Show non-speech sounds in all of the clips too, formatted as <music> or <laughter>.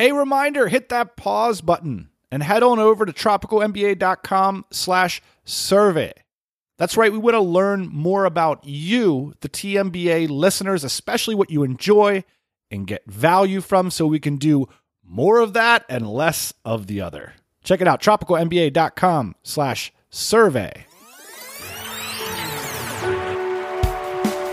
A reminder, hit that pause button and head on over to tropicalmba.com slash survey. That's right, we want to learn more about you, the TMBA listeners, especially what you enjoy and get value from so we can do more of that and less of the other. Check it out, tropicalmba.com slash survey.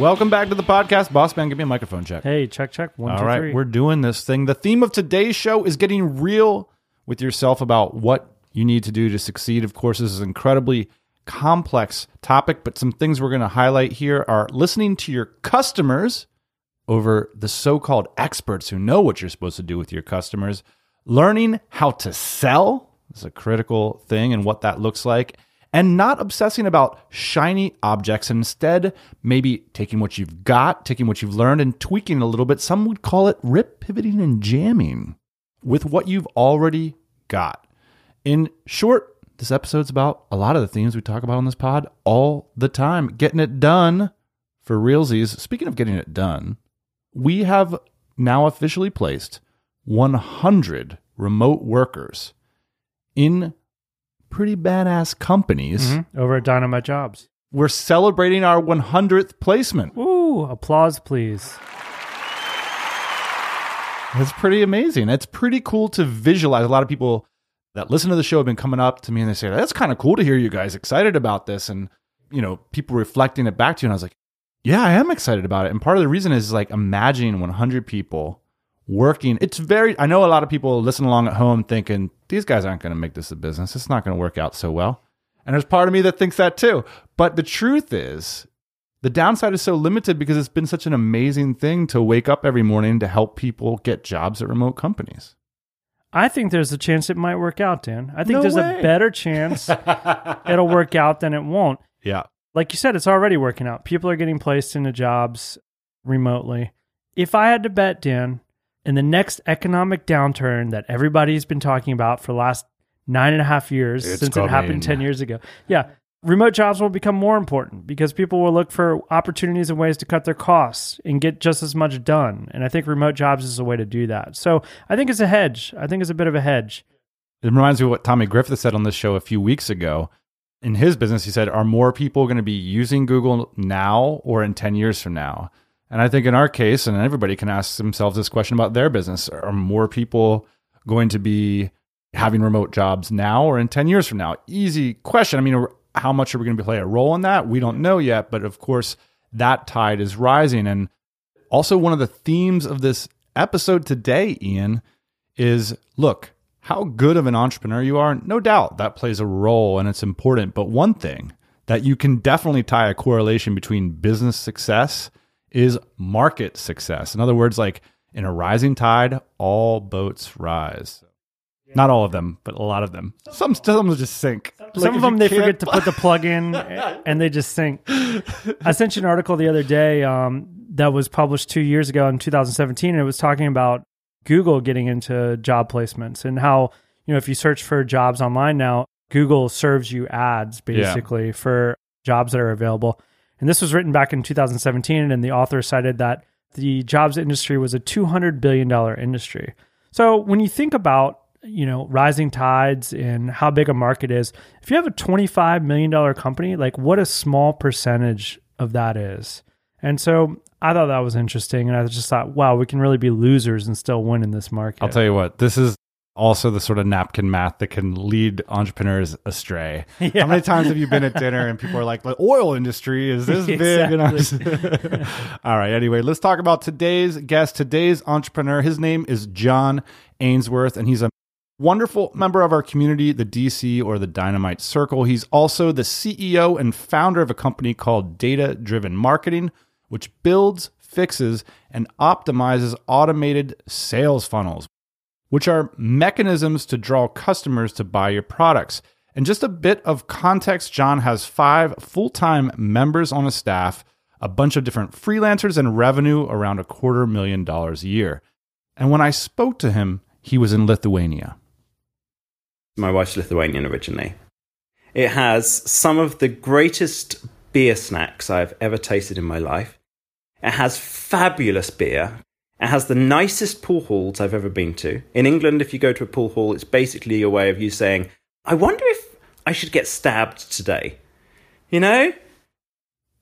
Welcome back to the podcast. Boss man, give me a microphone check. Hey, check, check. One, All two, right, three. we're doing this thing. The theme of today's show is getting real with yourself about what you need to do to succeed. Of course, this is an incredibly complex topic, but some things we're going to highlight here are listening to your customers over the so called experts who know what you're supposed to do with your customers, learning how to sell is a critical thing and what that looks like, and not obsessing about shiny objects instead maybe taking what you've got, taking what you've learned, and tweaking a little bit. Some would call it rip, pivoting, and jamming with what you've already got. In short, this episode's about a lot of the themes we talk about on this pod all the time. Getting it done for realsies. Speaking of getting it done, we have now officially placed 100 remote workers in pretty badass companies. Mhm. over at Dynamite Jobs. We're celebrating our 100th placement. Woo! Applause, please. That's pretty amazing. It's pretty cool to visualize. A lot of people that listen to the show have been coming up to me and they say, That's kind of cool to hear you guys excited about this. And, you know, people reflecting it back to you. And I was like, Yeah, I am excited about it. And part of the reason is like imagining 100 people working. It's very, I know a lot of people listen along at home thinking, These guys aren't going to make this a business. It's not going to work out so well. And there's part of me that thinks that too. But the truth is, the downside is so limited because it's been such an amazing thing to wake up every morning to help people get jobs at remote companies. I think there's a chance it might work out, Dan. I think No there's way. a better chance <laughs> it'll work out than it won't. Yeah. Like you said, it's already working out. People are getting placed into jobs remotely. If I had to bet, Dan, in the next economic downturn that everybody's been talking about for the last nine and a half years It's since it happened 10 years ago, yeah, remote jobs will become more important because people will look for opportunities and ways to cut their costs and get just as much done. And I think remote jobs is a way to do that. So I think it's a hedge. I think it's a bit of a hedge. It reminds me of what Tommy Griffith said on this show a few weeks ago. In his business, he said, Are more people going to be using Google now or in 10 years from now? And I think in our case, and everybody can ask themselves this question about their business are more people going to be having remote jobs now or in 10 years from now? Easy question. I mean, how much are we going to play a role in that? We don't know yet. But of course, that tide is rising. And also, one of the themes of this episode today, Ian, is look, how good of an entrepreneur you are, no doubt that plays a role and it's important. But one thing that you can definitely tie a correlation between business success is market success. In other words, like in a rising tide, all boats rise. Not all of them, but a lot of them. Some some will just sink. Like, Some if of them they forget to put the <laughs> plug in and they just sink. <laughs> I sent you an article the other day um, that was published two years ago in 2017, and it was talking about Google getting into job placements and how you know if you search for jobs online now, Google serves you ads basically for jobs that are available. And this was written back in 2017, and the author cited that the jobs industry was a 200 billion dollar industry. So when you think about you know rising tides and how big a market is, if you have a 25 million dollar company, like what a small percentage of that is. And so I thought that was interesting, and I just thought, wow, we can really be losers and still win in this market. I'll tell you what, this is also the sort of napkin math that can lead entrepreneurs astray. <laughs> Yeah. How many times have you been at dinner and people are like, the oil industry is this <laughs> big? And I <laughs> All right. Anyway, let's talk about today's guest, today's entrepreneur. His name is John Ainsworth, and he's a wonderful member of our community, the DC or the Dynamite Circle. He's also the CEO and founder of a company called Data Driven Marketing, which builds, fixes, and optimizes automated sales funnels. Which are mechanisms to draw customers to buy your products. And just a bit of context John has five full time members on his staff, a bunch of different freelancers, and revenue around a quarter million dollars a year. And when I spoke to him, he was in Lithuania. My wife's Lithuanian originally. It has some of the greatest beer snacks I've ever tasted in my life. It has fabulous beer. It has the nicest pool halls I've ever been to. In England, if you go to a pool hall, it's basically a way of you saying, I wonder if I should get stabbed today. You know?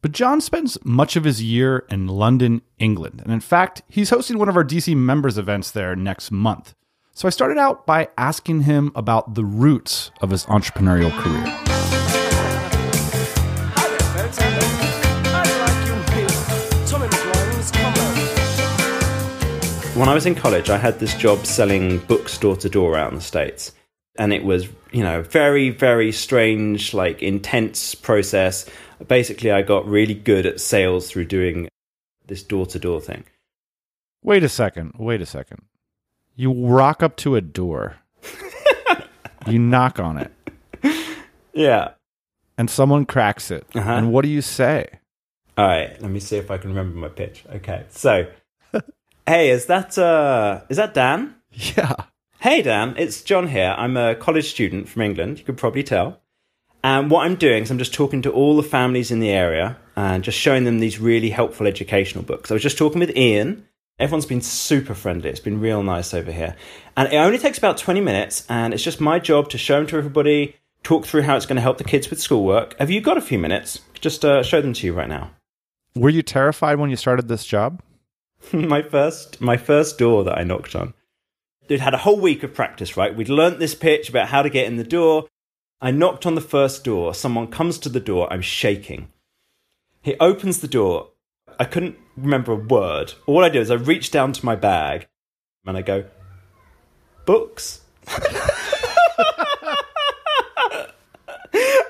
But John spends much of his year in London, England. And in fact, he's hosting one of our DC members events there next month. So I started out by asking him about the roots of his entrepreneurial career. When I was in college, I had this job selling books door to door out in the States. And it was, you know, very, very strange, like intense process. Basically, I got really good at sales through doing this door to door thing. Wait a second. Wait a second. You rock up to a door, <laughs> you knock on it, Yeah. and someone cracks it. Uh-huh. And what do you say? All right, let me see if I can remember my pitch. Okay, so, hey, is that uh, is that Dan? Yeah. Hey, Dan, it's John here. I'm a college student from England. You could probably tell. And what I'm doing is I'm just talking to all the families in the area and just showing them these really helpful educational books. I was just talking with Ian. Everyone's been super friendly. It's been real nice over here. And it only takes about 20 minutes, and it's just my job to show them to everybody, talk through how it's going to help the kids with schoolwork. Have you got a few minutes? Just uh, show them to you right now. Were you terrified when you started this job? <laughs> my first my first door that I knocked on. We'd had a whole week of practice, right? We'd learnt this pitch about how to get in the door. I knocked on the first door. Someone comes to the door. I'm shaking. He opens the door. I couldn't remember a word. All I did is I reached down to my bag and I go, books. <laughs> I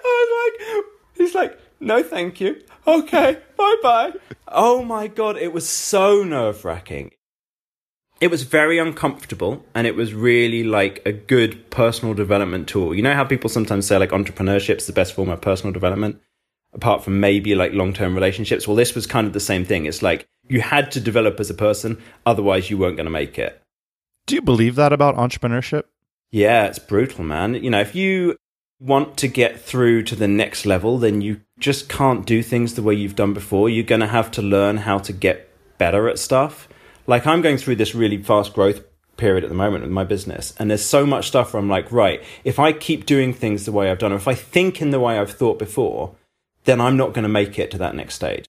was like, he's like, no, thank you. Okay, bye bye. Oh my God, it was so nerve wracking. It was very uncomfortable and it was really like a good personal development tool. You know how people sometimes say like entrepreneurship's the best form of personal development? Apart from maybe like long term relationships. Well, this was kind of the same thing. It's like you had to develop as a person, otherwise, you weren't going to make it. Do you believe that about entrepreneurship? Yeah, it's brutal, man. You know, if you want to get through to the next level, then you just can't do things the way you've done before. You're going to have to learn how to get better at stuff. Like, I'm going through this really fast growth period at the moment with my business, and there's so much stuff where I'm like, right, if I keep doing things the way I've done, or if I think in the way I've thought before, then I'm not going to make it to that next stage.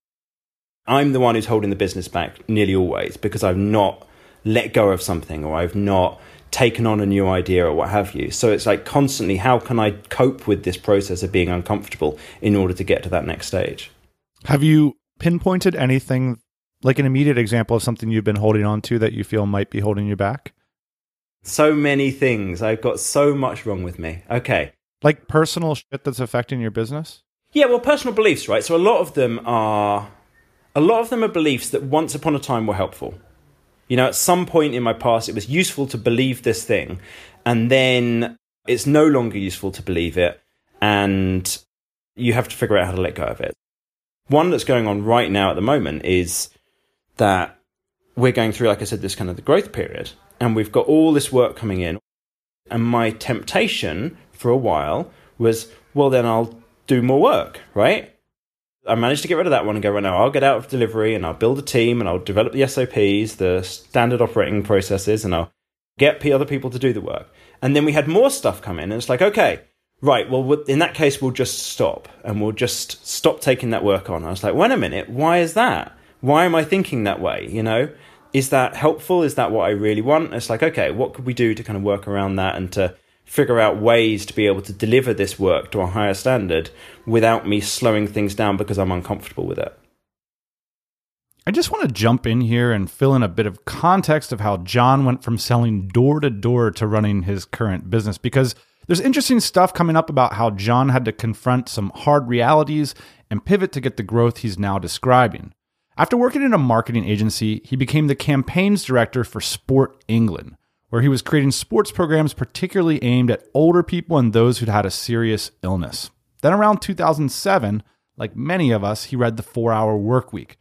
I'm the one who's holding the business back nearly always because I've not let go of something or I've not taken on a new idea or what have you. So it's like constantly, how can I cope with this process of being uncomfortable in order to get to that next stage? Have you pinpointed anything, like an immediate example of something you've been holding on to that you feel might be holding you back? So many things. I've got so much wrong with me. Okay. Like personal shit that's affecting your business? Yeah, well, personal beliefs, right? So a lot of them are, a lot of them are beliefs that once upon a time were helpful. You know, at some point in my past, it was useful to believe this thing, and then it's no longer useful to believe it, and you have to figure out how to let go of it. One that's going on right now at the moment is that we're going through, like I said, this kind of the growth period, and we've got all this work coming in. And my temptation for a while was, well, then I'll do more work, right? I managed to get rid of that one and go, right now, I'll get out of delivery and I'll build a team and I'll develop the SOPs, the standard operating processes, and I'll get other people to do the work. And then we had more stuff come in, and it's like, okay, right, well, in that case, we'll just stop and we'll just stop taking that work on. I was like, wait a minute, why is that? Why am I thinking that way? You know, is that helpful? Is that what I really want? It's like, okay, what could we do to kind of work around that and to figure out ways to be able to deliver this work to a higher standard without me slowing things down because I'm uncomfortable with it. I just want to jump in here and fill in a bit of context of how John went from selling door to door to running his current business because there's interesting stuff coming up about how John had to confront some hard realities and pivot to get the growth he's now describing. After working in a marketing agency, he became the campaigns director for Sport England, where he was creating sports programs particularly aimed at older people and those who'd had a serious illness. Then, around 2007, like many of us, he read The Four Hour Work Week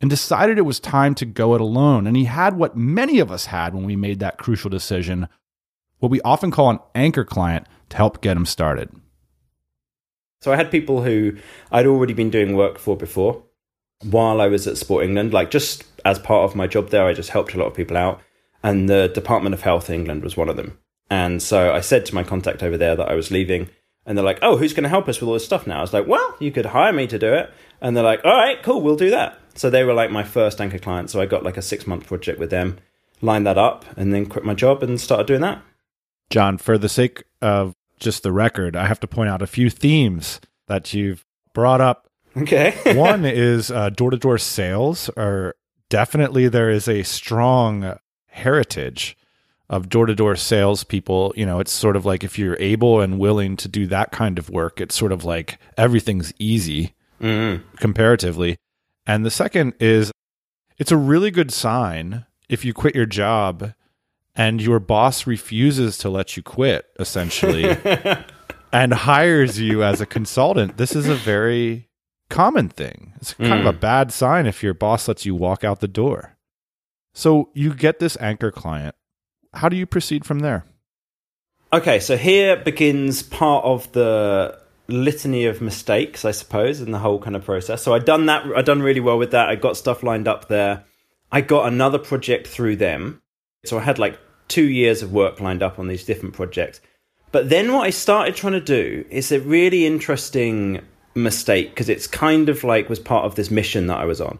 and decided it was time to go it alone. And he had what many of us had when we made that crucial decision what we often call an anchor client to help get him started. So I had people who I'd already been doing work for before while I was at Sport England, like just as part of my job there, I just helped a lot of people out. And the Department of Health England was one of them. And so I said to my contact over there that I was leaving. And they're like, oh, who's going to help us with all this stuff now? I was like, well, you could hire me to do it. And they're like, all right, cool, we'll do that. So they were like my first anchor client. So I got like a six month project with them, lined that up, and then quit my job and started doing that. John, for the sake of just the record, I have to point out a few themes that you've brought up. Okay. One <laughs> is door to door sales are definitely there is a strong heritage of door to door salespeople. You know, it's sort of like if you're able and willing to do that kind of work, it's sort of like everything's easy mm-hmm. comparatively. And the second is it's a really good sign if you quit your job and your boss refuses to let you quit, essentially, <laughs> and hires you as a consultant. This is a very common thing. It's kind mm. of a bad sign if your boss lets you walk out the door. So you get this anchor client. How do you proceed from there? Okay, so here begins part of the litany of mistakes, I suppose, in the whole kind of process. So I done that. I done really well with that. I got stuff lined up there. I got another project through them. So I had like two years of work lined up on these different projects. But then what I started trying to do is a really interesting mistake because it's kind of like was part of this mission that I was on.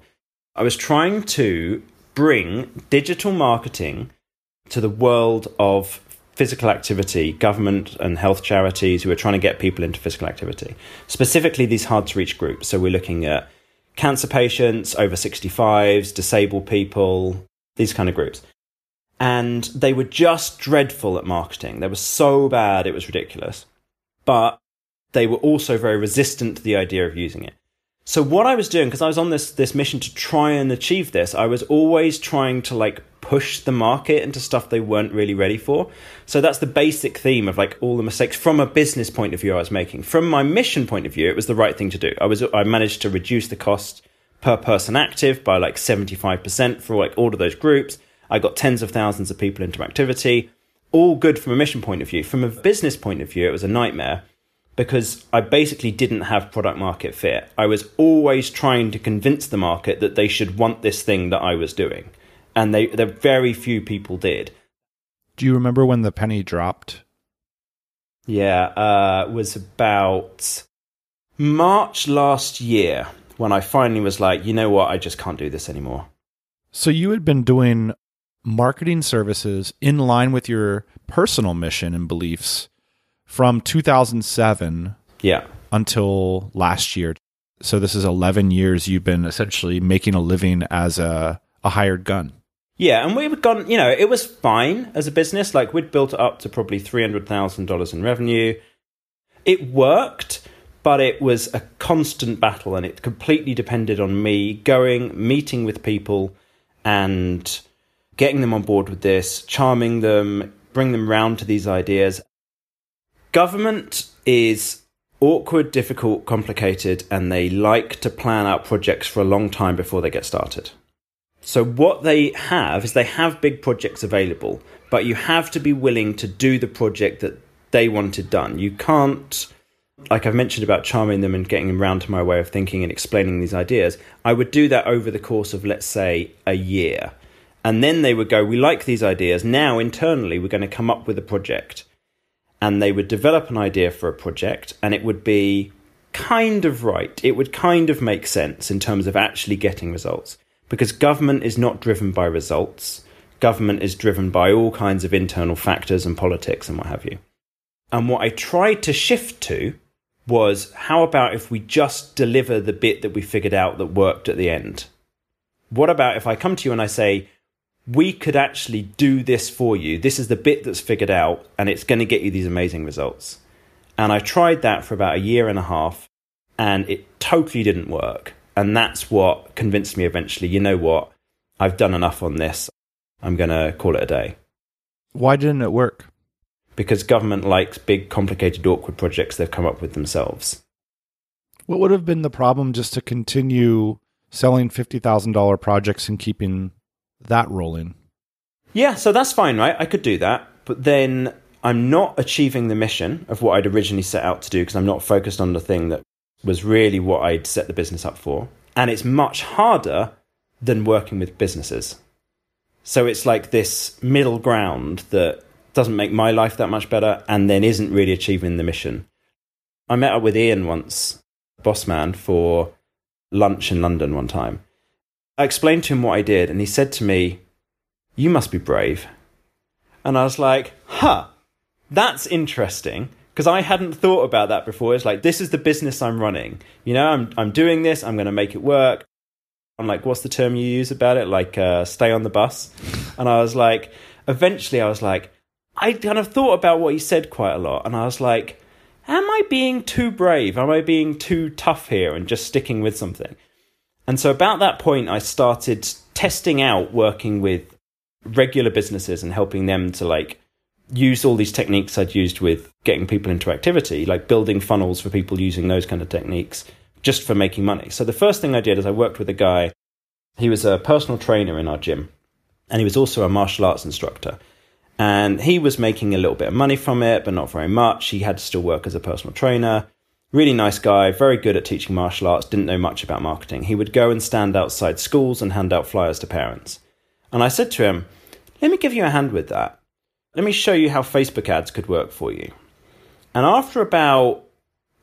I was trying to bring digital marketing to the world of physical activity, government and health charities who are trying to get people into physical activity, specifically these hard to reach groups. So we're looking at cancer patients, over 65s, disabled people, these kind of groups. And they were just dreadful at marketing. They were so bad, it was ridiculous. But they were also very resistant to the idea of using it. So what I was doing, because I was on this this mission to try and achieve this, I was always trying to like push the market into stuff they weren't really ready for. So that's the basic theme of like all the mistakes from a business point of view I was making. From my mission point of view, it was the right thing to do. I was I managed to reduce the cost per person active by like 75% for like all of those groups. I got tens of thousands of people into activity. All good from a mission point of view. From a business point of view, it was a nightmare because I basically didn't have product market fit. I was always trying to convince the market that they should want this thing that I was doing. And they there very few people did. Do you remember when the penny dropped? Yeah, uh was about March last year when I finally was like, you know what, I just can't do this anymore. So you had been doing marketing services in line with your personal mission and beliefs from 2007 yeah. until last year. So this is 11 years you've been essentially making a living as a, a hired gun. Yeah and we've gone you know it was fine as a business. Like we'd built it up to probably $300000 in revenue. It worked but it was a constant battle and it completely depended on me going meeting with people and getting them on board with this charming them bring them round to these ideas Government is awkward, difficult, complicated, and they like to plan out projects for a long time before they get started. So, what they have is they have big projects available, but you have to be willing to do the project that they wanted done. You can't, like I've mentioned about charming them and getting them around to my way of thinking and explaining these ideas, I would do that over the course of, let's say, a year. And then they would go, We like these ideas. Now, internally, we're going to come up with a project and they would develop an idea for a project and it would be kind of right. It would kind of make sense in terms of actually getting results because government is not driven by results. Government is driven by all kinds of internal factors and politics and what have you. And what I tried to shift to was how about if we just deliver the bit that we figured out that worked at the end? What about if I come to you and I say, we could actually do this for you. This is the bit that's figured out, and it's going to get you these amazing results. And I tried that for about a year and a half, and it totally didn't work. And that's what convinced me eventually you know what? I've done enough on this. I'm going to call it a day. Why didn't it work? Because government likes big, complicated, awkward projects they've come up with themselves. What would have been the problem just to continue selling $50,000 projects and keeping that rolling? Yeah, so that's fine, right? I could do that. But then I'm not achieving the mission of what I'd originally set out to do because I'm not focused on the thing that was really what I'd set the business up for. And it's much harder than working with businesses. So it's like this middle ground that doesn't make my life that much better and then isn't really achieving the mission. I met up with Ian once, boss man, for lunch in London one time. I explained to him what I did and he said to me, You must be brave. And I was like, Huh, that's interesting because I hadn't thought about that before. It's like this is the business I'm running. You know, I'm I'm doing this. I'm going to make it work. I'm like, what's the term you use about it? Like, uh, stay on the bus. And I was like, eventually, I was like, I kind of thought about what he said quite a lot, and I was like, am I being too brave? Am I being too tough here and just sticking with something? And so, about that point, I started testing out working with regular businesses and helping them to like use all these techniques I'd used with getting people into activity, like building funnels for people using those kind of techniques just for making money. So the first thing I did is I worked with a guy. He was a personal trainer in our gym, and he was also a martial arts instructor. And he was making a little bit of money from it, but not very much. He had to still work as a personal trainer. Really nice guy, very good at teaching martial arts, didn't know much about marketing. He would go and stand outside schools and hand out flyers to parents. And I said to him, Let me give you a hand with that let me show you how Facebook ads could work for you. And after about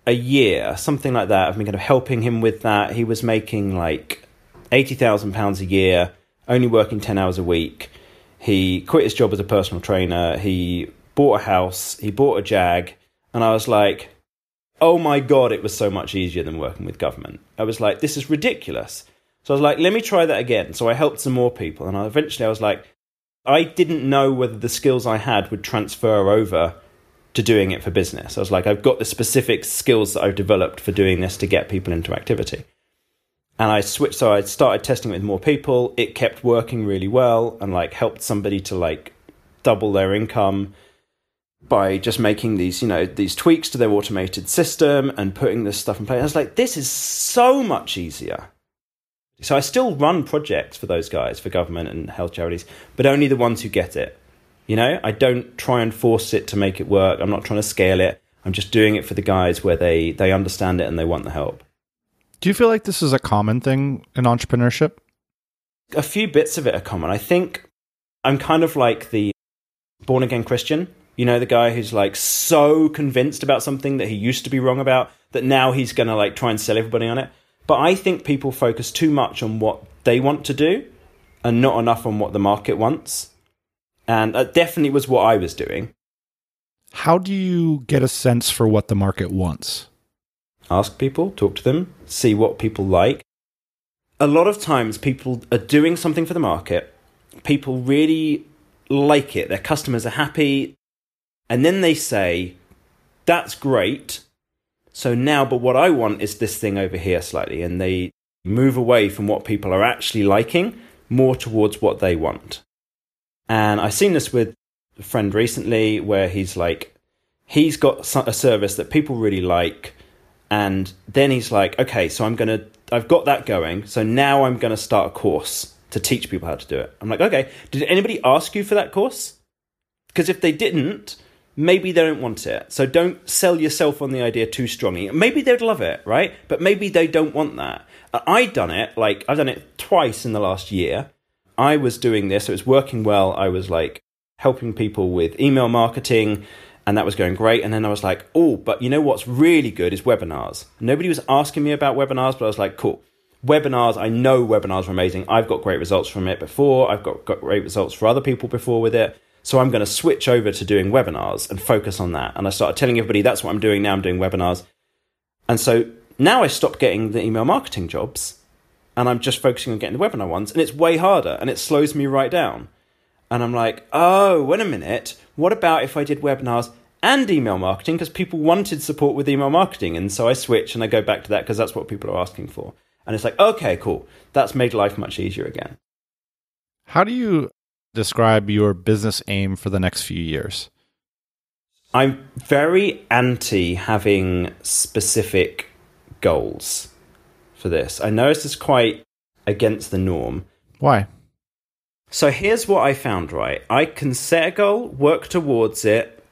a year, something like that, of me kind of helping him with that, he was making like £80,000 a year, only working 10 hours a week. He quit his job as a personal trainer. He bought a house. He bought a Jag. And I was like, oh my God, it was so much easier than working with government. I was like, this is ridiculous. So I was like, let me try that again. So I helped some more people. And I, eventually I was like, I didn't know whether the skills I had would transfer over to doing it for business. I was like, I've got the specific skills that I've developed for doing this to get people into activity. And I switched, so I started testing it with more people. It kept working really well and like helped somebody to like double their income by just making these, you know, these tweaks to their automated system and putting this stuff in place. I was like, this is so much easier. So I still run projects for those guys, for government and health charities, but only the ones who get it. You know, I don't try and force it to make it work. I'm not trying to scale it. I'm just doing it for the guys where they they understand it and they want the help. Do you feel like this is a common thing in entrepreneurship? A few bits of it are common. I think I'm kind of like the born again Christian. You know, the guy who's like so convinced about something that he used to be wrong about that now he's going to like try and sell everybody on it. But I think people focus too much on what they want to do and not enough on what the market wants. And that definitely was what I was doing. How do you get a sense for what the market wants? Ask people, talk to them, see what people like. A lot of times, people are doing something for the market, people really like it, their customers are happy, and then they say, That's great, so now, but what I want is this thing over here slightly, and they move away from what people are actually liking more towards what they want. And I've seen this with a friend recently where he's like, he's got a service that people really like. And then he's like, okay, so I'm going to, I've got that going. So now I'm going to start a course to teach people how to do it. I'm like, okay, did anybody ask you for that course? Because if they didn't, maybe they don't want it. So don't sell yourself on the idea too strongly. Maybe they'd love it, right? But maybe they don't want that. Uh, I'd done it, like, I've done it twice in the last year. I was doing this, it was working well. I was like helping people with email marketing, and that was going great. And then I was like, oh, but you know what's really good is webinars. Nobody was asking me about webinars, but I was like, cool. Webinars, I know webinars are amazing. I've got great results from it before. I've got, got great results for other people before with it. So I'm going to switch over to doing webinars and focus on that. And I started telling everybody that's what I'm doing now. I'm doing webinars. And so now I stopped getting the email marketing jobs and I'm just focusing on getting the webinar ones. And it's way harder and it slows me right down. And I'm like, oh, wait a minute. What about if I did webinars and email marketing? Because people wanted support with email marketing. And so I switch and I go back to that because that's what people are asking for. And it's like, okay, cool. That's made life much easier again. How do you describe your business aim for the next few years? I'm very anti having specific goals for this. I know this is quite against the norm. Why? So here's what I found, right? I can set a goal, work towards it,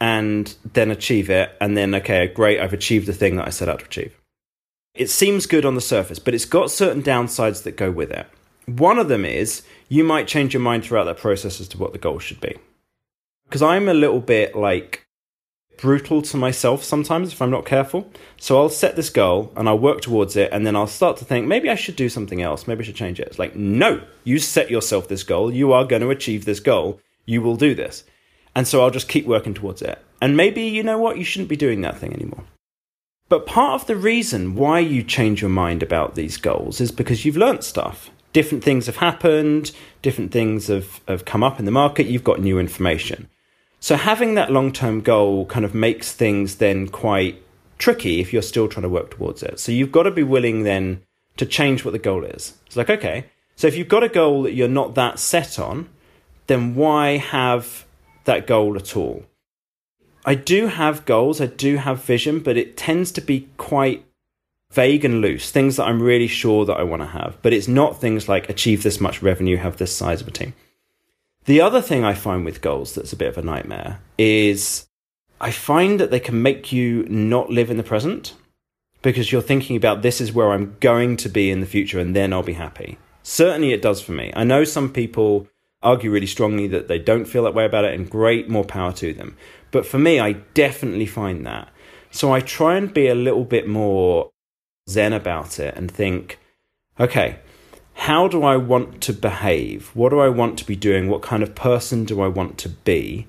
and then achieve it. And then, okay, great, I've achieved the thing that I set out to achieve. It seems good on the surface, but it's got certain downsides that go with it. One of them is you might change your mind throughout that process as to what the goal should be. Because I'm a little bit like brutal to myself sometimes if I'm not careful. So I'll set this goal and I'll work towards it, and then I'll start to think maybe I should do something else. Maybe I should change it. It's like, no, you set yourself this goal. You are going to achieve this goal. You will do this. And so I'll just keep working towards it. And maybe, you know what, you shouldn't be doing that thing anymore. But part of the reason why you change your mind about these goals is because you've learnt stuff. Different things have happened, different things have, have come up in the market, you've got new information. So having that long term goal kind of makes things then quite tricky if you're still trying to work towards it. So you've got to be willing then to change what the goal is. It's like, okay, so if you've got a goal that you're not that set on, then why have that goal at all? I do have goals, I do have vision, but it tends to be quite vague and loose, things that I'm really sure that I want to have. But it's not things like achieve this much revenue, have this size of a team. The other thing I find with goals that's a bit of a nightmare is I find that they can make you not live in the present because you're thinking about this is where I'm going to be in the future and then I'll be happy. Certainly it does for me. I know some people argue really strongly that they don't feel that way about it and great, more power to them. But for me, I definitely find that. So I try and be a little bit more zen about it and think, okay, how do I want to behave? What do I want to be doing? What kind of person do I want to be?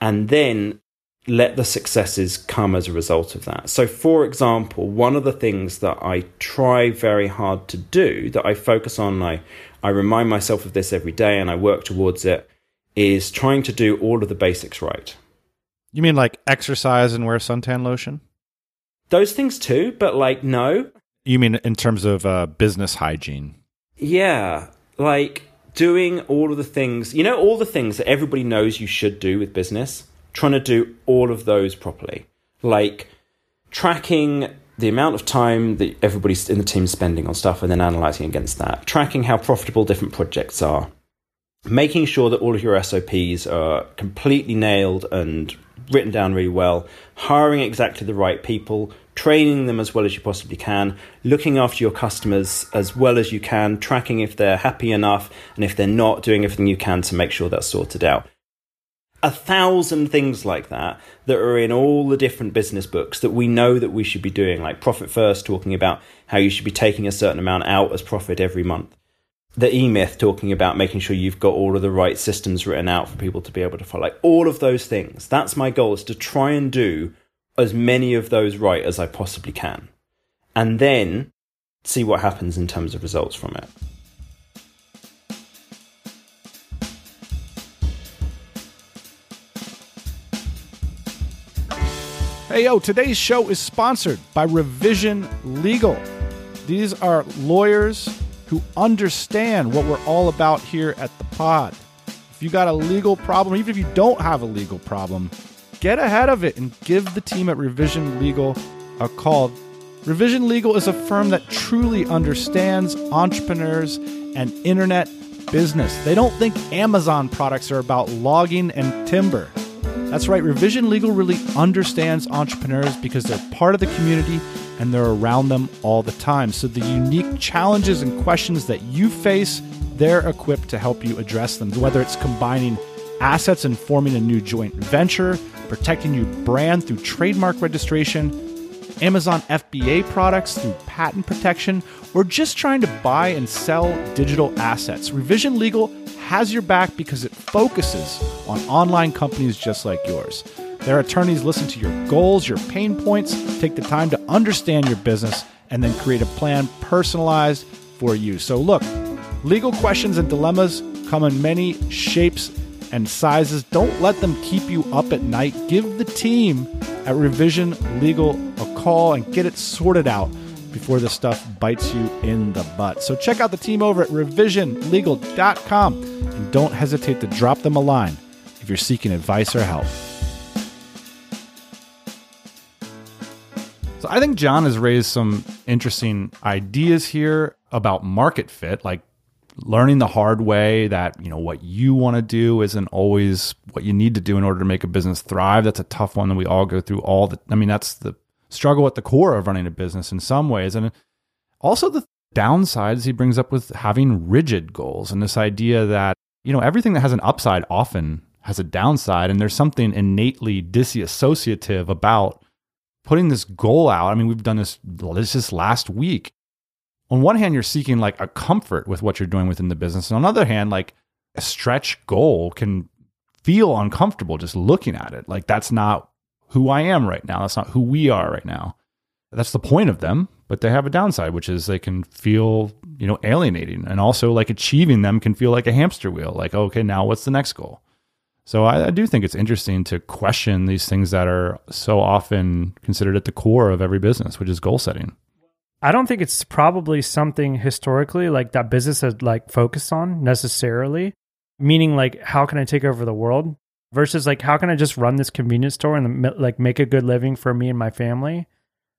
And then let the successes come as a result of that. So, for example, one of the things that I try very hard to do, that I focus on, I, I remind myself of this every day and I work towards it, is trying to do all of the basics right. You mean like exercise and wear suntan lotion? Those things too, but like, no. You mean in terms of uh, business hygiene? Yeah, like doing all of the things, you know, all the things that everybody knows you should do with business, trying to do all of those properly. Like tracking the amount of time that everybody's in the team spending on stuff and then analyzing against that, tracking how profitable different projects are, making sure that all of your SOPs are completely nailed and written down really well, hiring exactly the right people, training them as well as you possibly can, looking after your customers as well as you can, tracking if they're happy enough, and if they're not, doing everything you can to make sure that's sorted out. A thousand things like that that are in all the different business books that we know that we should be doing, like Profit First, talking about how you should be taking a certain amount out as profit every month. The E Myth talking about making sure you've got all of the right systems written out for people to be able to follow. Like all of those things. That's my goal is to try and do as many of those right as I possibly can, and then see what happens in terms of results from it. Hey, yo, today's show is sponsored by Revision Legal. These are lawyers who understand what we're all about here at the pod. If you got a legal problem, even if you don't have a legal problem, get ahead of it and give the team at Revision Legal a call. Revision Legal is a firm that truly understands entrepreneurs and internet business. They don't think Amazon products are about logging and timber. That's right, Revision Legal really understands entrepreneurs because they're part of the community and they're around them all the time. So the unique challenges and questions that you face, they're equipped to help you address them, whether it's combining assets and forming a new joint venture, protecting your brand through trademark registration, Amazon FBA products through patent protection, or just trying to buy and sell digital assets. Revision Legal has your back because it focuses on online companies just like yours. Their attorneys listen to your goals, your pain points, take the time to understand your business, and then create a plan personalized for you. So, look, legal questions and dilemmas come in many shapes and sizes. Don't let them keep you up at night. Give the team at Revision Legal a call and get it sorted out. before this stuff bites you in the butt. So check out the team over at revisionlegal.com and don't hesitate to drop them a line if you're seeking advice or help. So I think John has raised some interesting ideas here about market fit, like learning the hard way that, you know, what you want to do isn't always what you need to do in order to make a business thrive. That's a tough one that we all go through all the I mean, that's the struggle at the core of running a business in some ways. And also the downsides he brings up with having rigid goals and this idea that, you know, everything that has an upside often has a downside. And there's something innately disassociative about putting this goal out. I mean, we've done this this just last week. On one hand, you're seeking like a comfort with what you're doing within the business. And on the other hand, like a stretch goal can feel uncomfortable just looking at it. Like that's not who I am right now. That's not who we are right now. That's the point of them, but they have a downside, which is they can feel, you know, alienating. And also like achieving them can feel like a hamster wheel. Like, okay, now what's the next goal? So I, I do think it's interesting to question these things that are so often considered at the core of every business, which is goal setting. I don't think it's probably something historically like that business has like focused on necessarily. Meaning like how can I take over the world? Versus like how can I just run this convenience store and like make a good living for me and my family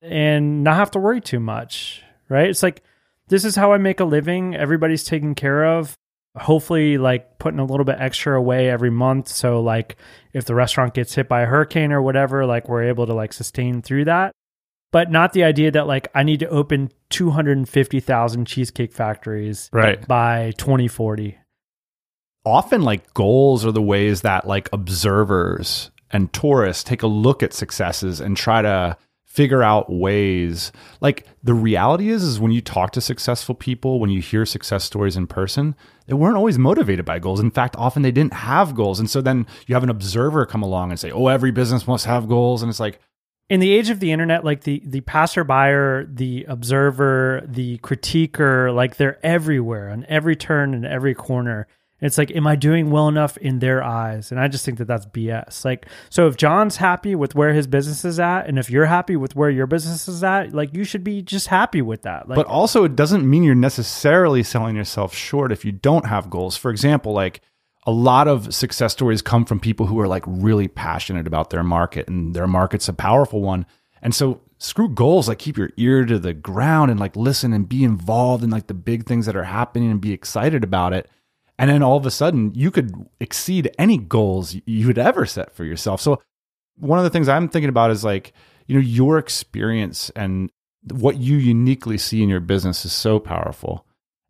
and not have to worry too much, right? It's like this is how I make a living. Everybody's taken care of. Hopefully, like putting a little bit extra away every month. So, like, if the restaurant gets hit by a hurricane or whatever, like, we're able to like sustain through that. But not the idea that like I need to open 250,000 cheesecake factories right. by 2040 often like goals are the ways that like observers and tourists take a look at successes and try to figure out ways. Like the reality is is when you talk to successful people when you hear success stories in person they weren't always motivated by goals. In fact often they didn't have goals. And so then you have an observer come along and say oh every business must have goals. And it's like in the age of the internet like the the passerby the observer the critiquer like they're everywhere on every turn and every corner it's like, am I doing well enough in their eyes? And I just think that that's BS. Like, so if John's happy with where his business is at, and if you're happy with where your business is at, like, you should be just happy with that. Like, but also, it doesn't mean you're necessarily selling yourself short if you don't have goals. For example, like, a lot of success stories come from people who are like really passionate about their market and their market's a powerful one. And so screw goals, like keep your ear to the ground and like listen and be involved in like the big things that are happening and be excited about it and then all of a sudden you could exceed any goals you would ever set for yourself. So one of the things I'm thinking about is like, you know, your experience and what you uniquely see in your business is so powerful.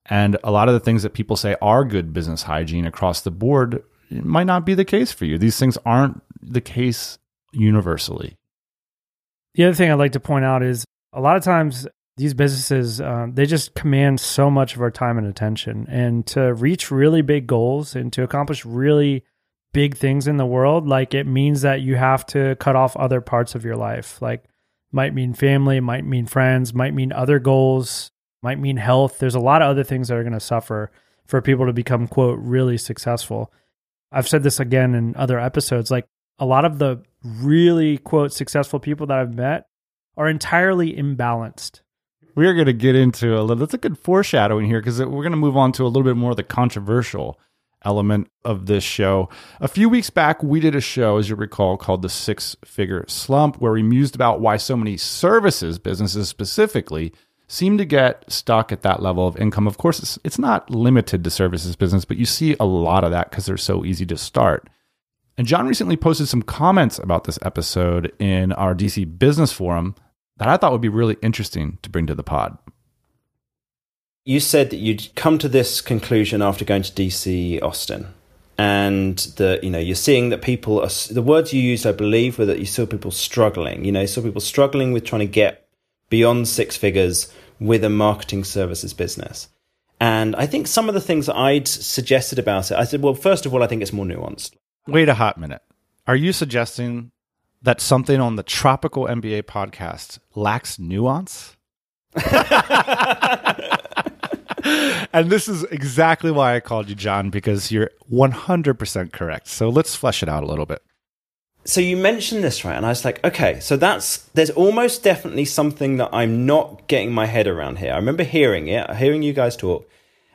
And a lot of the things that people say are good business hygiene across the board might not be the case for you. These things aren't the case universally. The other thing I'd like to point out is a lot of times these businesses uh, they just command so much of our time and attention. And to reach really big goals and to accomplish really big things in the world like it means that you have to cut off other parts of your life. Like might mean family might mean friends might mean other goals might mean health. There's a lot of other things that are going to suffer for people to become quote really successful. I've said this again in other episodes like a lot of the really quote successful people that i've met are entirely imbalanced we're going to get into a little, that's a good foreshadowing here because we're going to move on to a little bit more of the controversial element of this show. A few weeks back, we did a show, as you recall, called The Six Figure Slump, where we mused about why so many services businesses specifically seem to get stuck at that level of income. Of course, it's, it's not limited to services business, but you see a lot of that because they're so easy to start. And John recently posted some comments about this episode in our DC Business Forum that I thought would be really interesting to bring to the pod. You said that you'd come to this conclusion after going to DC Austin. And that you know you're seeing that people are the words you used I believe were that you saw people struggling you know you saw people struggling with trying to get beyond six figures with a marketing services business and I think some of the things that I'd suggested about it I said well first of all I think it's more nuanced wait a hot minute are you suggesting that something on the Tropical MBA podcast lacks nuance? <laughs> and this is exactly why I called you John because you're 100% correct. So let's flesh it out a little bit. so you mentioned this right and i was like okay so that's there's almost definitely something that i'm not getting my head around here i remember hearing it hearing you guys talk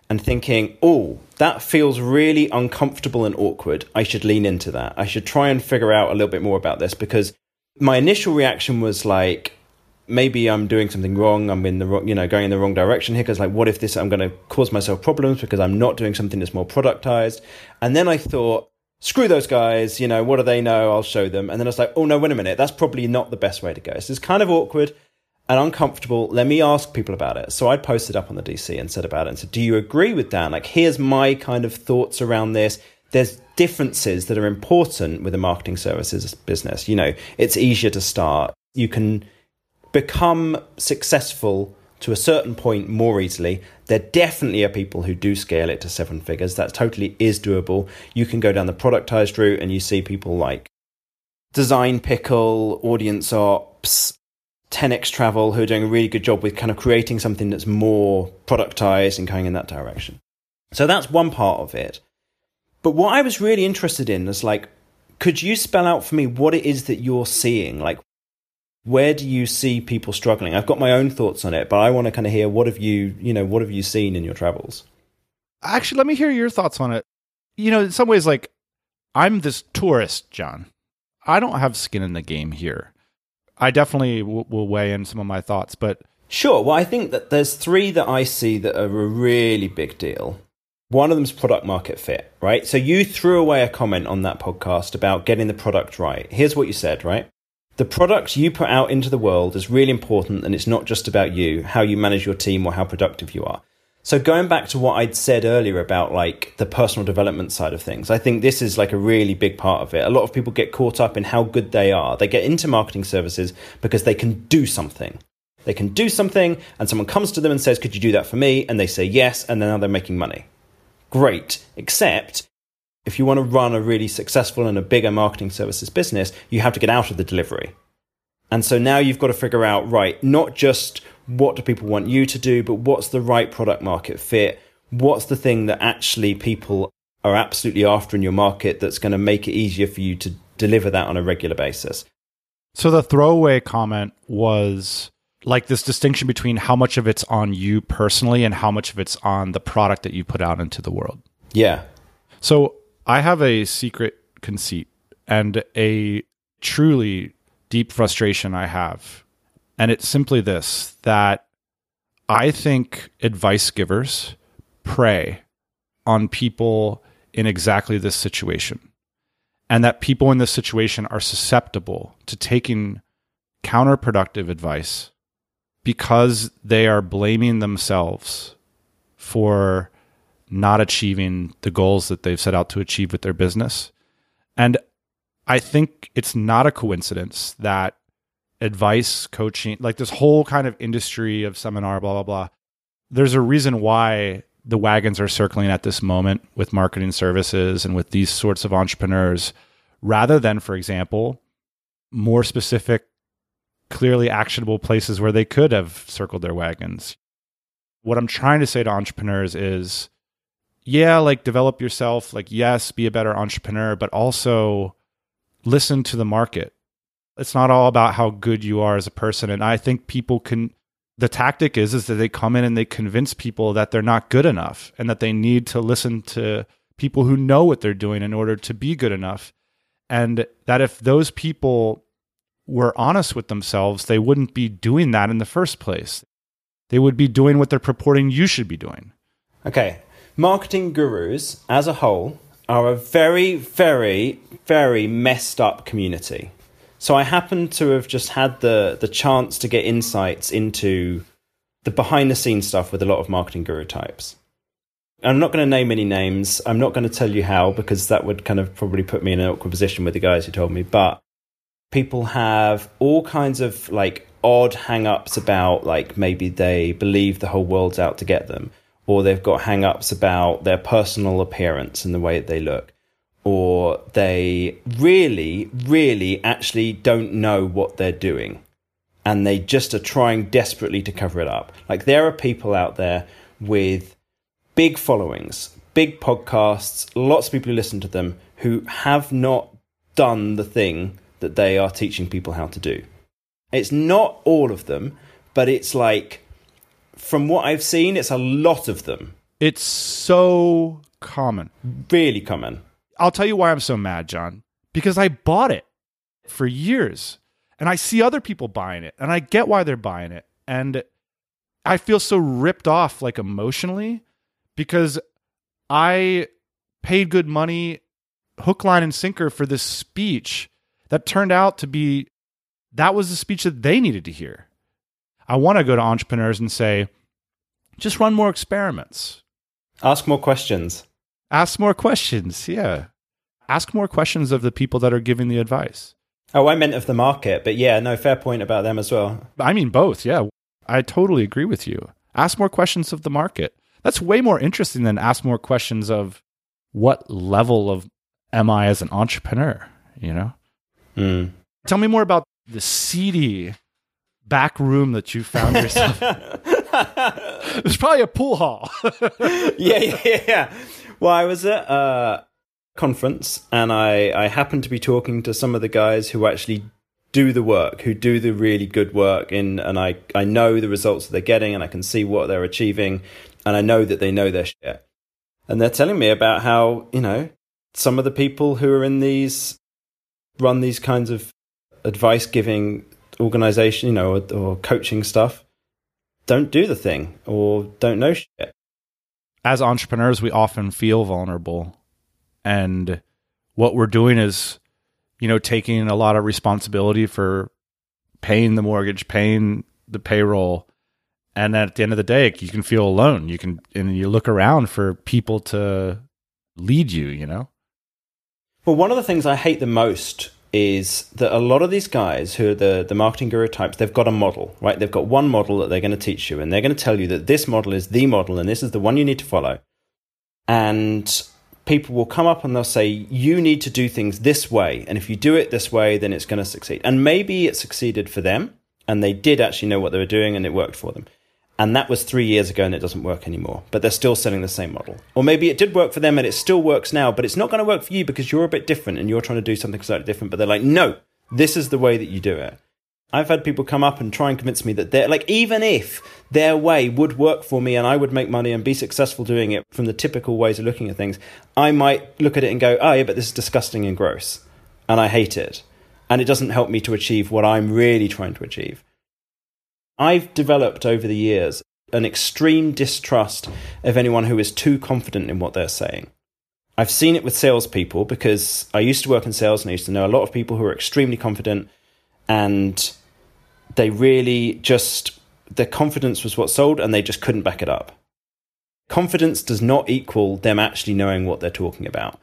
and thinking oh that feels really uncomfortable and awkward. I should lean into that. I should try and figure out a little bit more about this. Because my initial reaction was like maybe i'm doing something wrong. I'm in the wrong you know going in the wrong direction here because like what if this i'm going to cause myself problems because i'm not doing something that's more productized? And then i thought screw those guys, you know, what do they know? I'll show them. And then I was like, oh no, wait a minute, that's probably not the best way to go. This is kind of awkward and uncomfortable. Let me ask people about it. So I posted up on the DC and said about it and said, do you agree with Dan? Like, here's my kind of thoughts around this. There's differences that are important with a marketing services business. You know, it's easier to start. You can become successful to a certain point more easily. There definitely are people who do scale it to seven figures. That totally is doable. You can go down the productized route and you see people like Design Pickle, Audience Ops, 10x Travel, who are doing a really good job with kind of creating something that's more productized and going in that direction. So that's one part of it. But what I was really interested in is like, could you spell out for me what it is that you're seeing? Like, where do you see people struggling? I've got my own thoughts on it, but I want to kind of hear what have you, you know, what have you seen in your travels? Actually, let me hear your thoughts on it. You know, in some ways, like I'm this tourist, John. I don't have skin in the game here. I definitely w- will weigh in some of my thoughts, but sure. Well, I think that there's three that I see that are a really big deal. One of them's product market fit, right? So you threw away a comment on that podcast about getting the product right. Here's what you said, right? the product you put out into the world is really important and it's not just about you, how you manage your team or how productive you are. So going back to what I'd said earlier about like the personal development side of things, I think this is like a really big part of it. A lot of people get caught up in how good they are. They get into marketing services because they can do something. They can do something and someone comes to them and says, "Could you do that for me?" and they say yes and then now they're making money. Great. Except if you want to run a really successful and a bigger marketing services business, you have to get out of the delivery. And so now you've got to figure out, right, not just what do people want you to do, but what's the right product market fit? What's the thing that actually people are absolutely after in your market that's going to make it easier for you to deliver that on a regular basis? So the throwaway comment was like this distinction between how much of it's on you personally and how much of it's on the product that you put out into the world. Yeah. So I have a secret conceit and a truly deep frustration I have. And it's simply this that I think advice givers prey on people in exactly this situation. And that people in this situation are susceptible to taking counterproductive advice because they are blaming themselves for not achieving the goals that they've set out to achieve with their business. And I think it's not a coincidence that advice coaching, like this whole kind of industry of seminar, blah, blah, blah, there's a reason why the wagons are circling at this moment with marketing services and with these sorts of entrepreneurs, rather than, for example, more specific, clearly actionable places where they could have circled their wagons. What I'm trying to say to entrepreneurs is yeah, like develop yourself, like, yes, be a better entrepreneur, but also listen to the market. It's not all about how good you are as a person. And I think people can, the tactic is, is that they come in and they convince people that they're not good enough and that they need to listen to people who know what they're doing in order to be good enough. And that if those people were honest with themselves, they wouldn't be doing that in the first place. They would be doing what they're purporting you should be doing. Okay marketing gurus as a whole are a very, very, very messed up community. So I happen to have just had the the chance to get insights into the behind the scenes stuff with a lot of marketing guru types. I'm not going to name any names. I'm not going to tell you how because that would kind of probably put me in an awkward position with the guys who told me. But people have all kinds of like odd hang ups about like maybe they believe the whole world's out to get them or they've got hang ups about their personal appearance and the way that they look, or they really, really actually don't know what they're doing and they just are trying desperately to cover it up. Like there are people out there with big followings, big podcasts, lots of people who listen to them who have not done the thing that they are teaching people how to do. It's not all of them, but it's like, from what I've seen, it's a lot of them. It's so common. Really common. I'll tell you why I'm so mad, John. Because I bought it for years and I see other people buying it and I get why they're buying it. And I feel so ripped off, like emotionally, because I paid good money, hook, line, and sinker for this speech that turned out to be that was the speech that they needed to hear. I want to go to entrepreneurs and say, just run more experiments, ask more questions, ask more questions. Yeah. Ask more questions of the people that are giving the advice. Oh, I meant of the market, but yeah, no, fair point about them as well. I mean, both. Yeah. I totally agree with you. Ask more questions of the market. That's way more interesting than ask more questions of what level of am I as an entrepreneur, you know? Mm. Tell me more about the seedy back room that you found <laughs> yourself. It's probably a pool hall. <laughs> yeah, yeah, yeah. Well, I was at a conference and I, I happened to be talking to some of the guys who actually do the work, who do the really good work in and I, I know the results that they're getting and I can see what they're achieving and I know that they know their shit. And they're telling me about how, you know, some of the people who are in these run these kinds of advice giving organization, you know, or, or coaching stuff, don't do the thing or don't know shit. As entrepreneurs, we often feel vulnerable. And what we're doing is, you know, taking a lot of responsibility for paying the mortgage, paying the payroll. And at the end of the day, you can feel alone. You can, and you look around for people to lead you, you know? Well, one of the things I hate the most is that a lot of these guys who are the, the marketing guru types, they've got a model, right? They've got one model that they're going to teach you, and they're going to tell you that this model is the model and this is the one you need to follow. And people will come up and they'll say, You need to do things this way. And if you do it this way, then it's going to succeed. And maybe it succeeded for them, and they did actually know what they were doing and it worked for them. And that was three years ago and it doesn't work anymore, but they're still selling the same model. Or maybe it did work for them and it still works now, but it's not going to work for you because you're a bit different and you're trying to do something slightly different. But they're like, no, this is the way that you do it. I've had people come up and try and convince me that they're like, even if their way would work for me and I would make money and be successful doing it from the typical ways of looking at things, I might look at it and go, oh, yeah, but this is disgusting and gross. And I hate it. And it doesn't help me to achieve what I'm really trying to achieve. I've developed over the years an extreme distrust of anyone who is too confident in what they're saying. I've seen it with salespeople because I used to work in sales and I used to know a lot of people who are extremely confident and they really just, their confidence was what sold and they just couldn't back it up. Confidence does not equal them actually knowing what they're talking about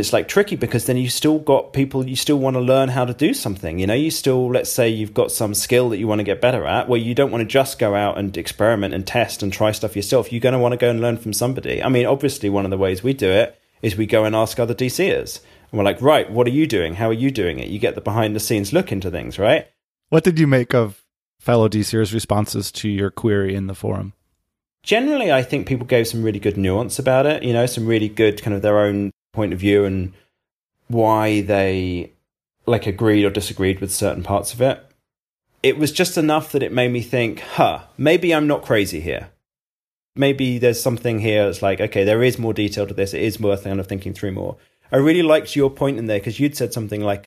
it's like tricky because then you still got people you still want to learn how to do something you know? You still let's say you've got some skill that you want to get better at where you don't want to just go out and experiment and test and try stuff yourself. You're going to want to go and learn from somebody. I mean obviously one of the ways we do it is we go and ask other dcers and we're like right what are you doing? How are you doing it? You get the behind the scenes look into things right? What did you make of fellow dcers responses to your query in the forum? Generally i think people gave some really good nuance about it you know some really good kind of their own point of view and why they like agreed or disagreed with certain parts of it. It was just enough that it made me think, huh, maybe I'm not crazy here. Maybe there's something here that's like, okay, there is more detail to this. It is worth kind of thinking through more. I really liked your point in there because you'd said something like,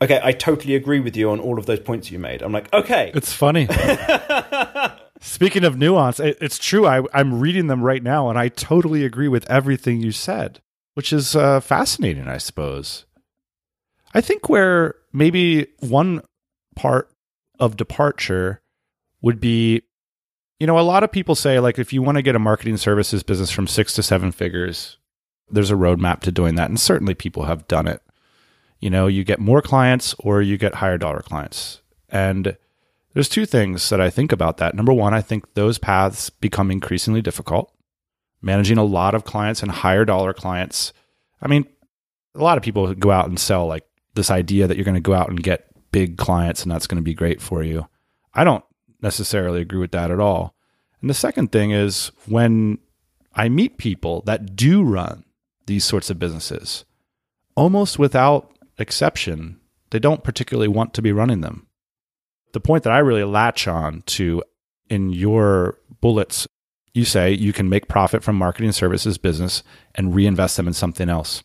okay, I totally agree with you on all of those points you made. I'm like, okay. It's funny. <laughs> Speaking of nuance, it, it's true. I, I'm reading them right now, and I totally agree with everything you said which is uh, fascinating, I suppose. I think where maybe one part of departure would be, you know, a lot of people say, like, if you want to get a marketing services business from six to seven figures, there's a roadmap to doing that. And certainly people have done it. You know, you get more clients or you get higher dollar clients. And there's two things that I think about that. Number one, I think those paths become increasingly difficult managing a lot of clients and higher dollar clients. I mean, a lot of people go out and sell like this idea that you're going to go out and get big clients and that's going to be great for you. I don't necessarily agree with that at all. And the second thing is when I meet people that do run these sorts of businesses, almost without exception, they don't particularly want to be running them. The point that I really latch on to in your bullets, you say you can make profit from marketing services business and reinvest them in something else.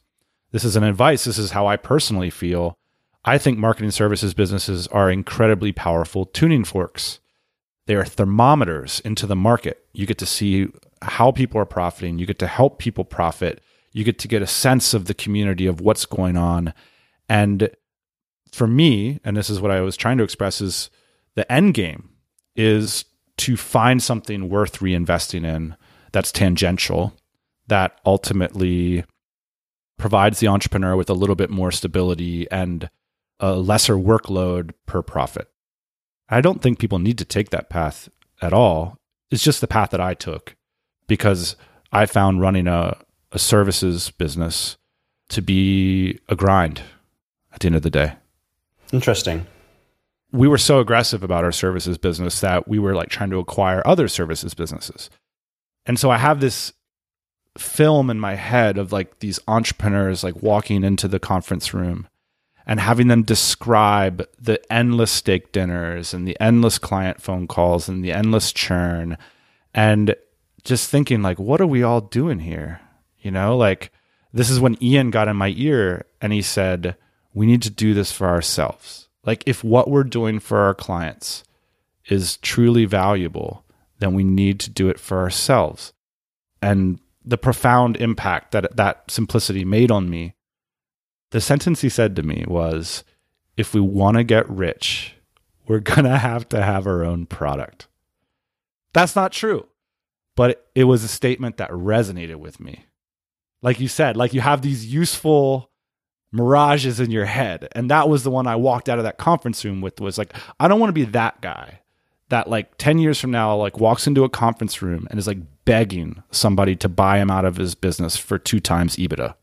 This is an advice. This is how I personally feel. I think marketing services businesses are incredibly powerful tuning forks. They are thermometers into the market. You get to see how people are profiting. You get to help people profit. You get to get a sense of the community of what's going on. And for me, and this is what I was trying to express, is the end game is to find something worth reinvesting in that's tangential, that ultimately provides the entrepreneur with a little bit more stability and a lesser workload per profit. I don't think people need to take that path at all. It's just the path that I took because I found running a, a services business to be a grind at the end of the day. Interesting. We were so aggressive about our services business that we were like trying to acquire other services businesses. And so I have this film in my head of like these entrepreneurs like walking into the conference room and having them describe the endless steak dinners and the endless client phone calls and the endless churn and just thinking like what are we all doing here you know like this is when ian got in my ear and he said we need to do this for ourselves like if what we're doing for our clients is truly valuable then we need to do it for ourselves and the profound impact that that simplicity made on me the sentence he said to me was if we want to get rich, we're <laughs> going to have to have our own product. That's not true, but it was a statement that resonated with me. Like you said, like you have these useful mirages in your head. And that was the one I walked out of that conference room with was like, I don't want to be that guy that like 10 years from now like walks into a conference room and is like begging somebody to buy him out of his business for two times EBITDA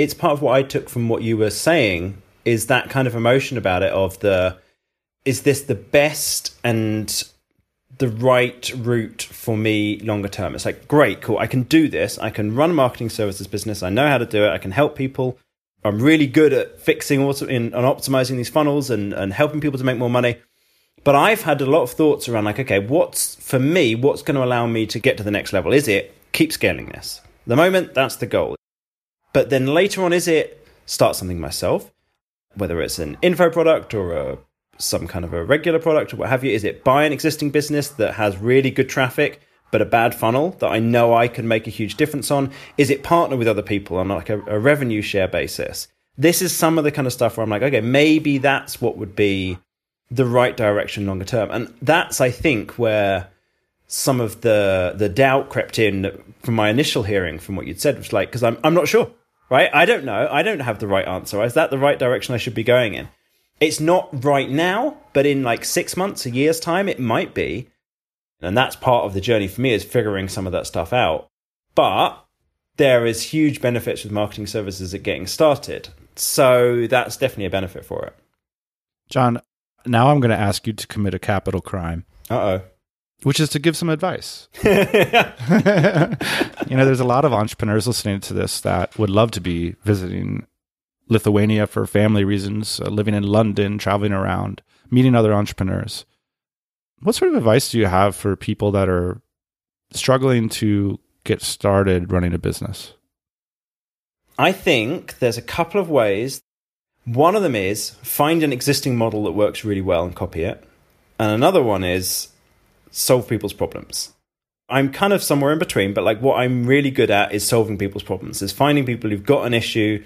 it's part of what I took from what you were saying is that kind of emotion about it of the is this the best and the right route for me longer term? It's like great, cool. I can do this. I can run a marketing services business. I know how to do it. I can help people. I'm really good at fixing auto in and optimizing these funnels and, and helping people to make more money. But I've had a lot of thoughts around like, okay, what's for me, what's going to allow me to get to the next level? Is it keep scaling this? The moment that's the goal. But then later on, is it start something myself, whether it's an info product or a, some kind of a regular product or what have you? Is it buy an existing business that has really good traffic? But a bad funnel that I know I can make a huge difference on? Is it partner with other people on like a, a, revenue share basis? This is some of the kind of stuff where I'm like, okay, maybe that's what would be the right direction longer term. And that's, I think, where some of the the doubt crept in from my initial hearing from what you'd said, was like, because I'm I'm not sure right? I don't know. I don't have the right answer. Is that the right direction I should be going in? It's not right now, but in like six months, a year's time, it might be. And that's part of the journey for me is figuring some of that stuff out. But there is huge benefits with marketing services at getting started. So that's definitely a benefit for it. John, now I'm going to ask you to commit a capital crime. Uh oh which is to give some advice. <laughs> <laughs> you know, there's a lot of entrepreneurs listening to this that would love to be visiting Lithuania for family reasons, uh, living in London, traveling around, meeting other entrepreneurs. What sort of advice do you have for people that are struggling to get started running a business? I think there's a couple of ways. One of them is find an existing model that works really well and copy it. And another one is solve people's problems. I'm kind of somewhere in between, but like what I'm really good at is solving people's problems, is finding people who've got an issue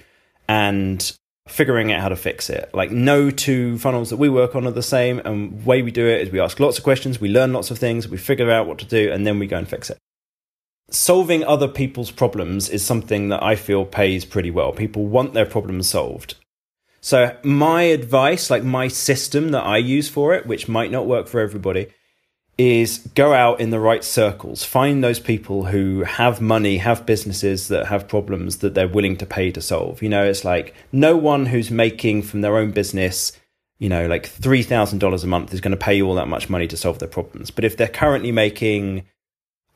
and figuring out how to fix it. Like no two funnels that we work on are the same. And way we do it is we ask lots of questions, we learn lots of things, we figure out what to do, and then we go and fix it. Solving other people's problems is something that I feel pays pretty well. People want their problems solved. So my advice, like my system that I use for it, which might not work for everybody, is go out in the right circles, find those people who have money, have businesses that have problems that they're willing to pay to solve. You know, it's like no one who's making from their own business, you know, like $3,000 a month is going to pay you all that much money to solve their problems. But if they're currently making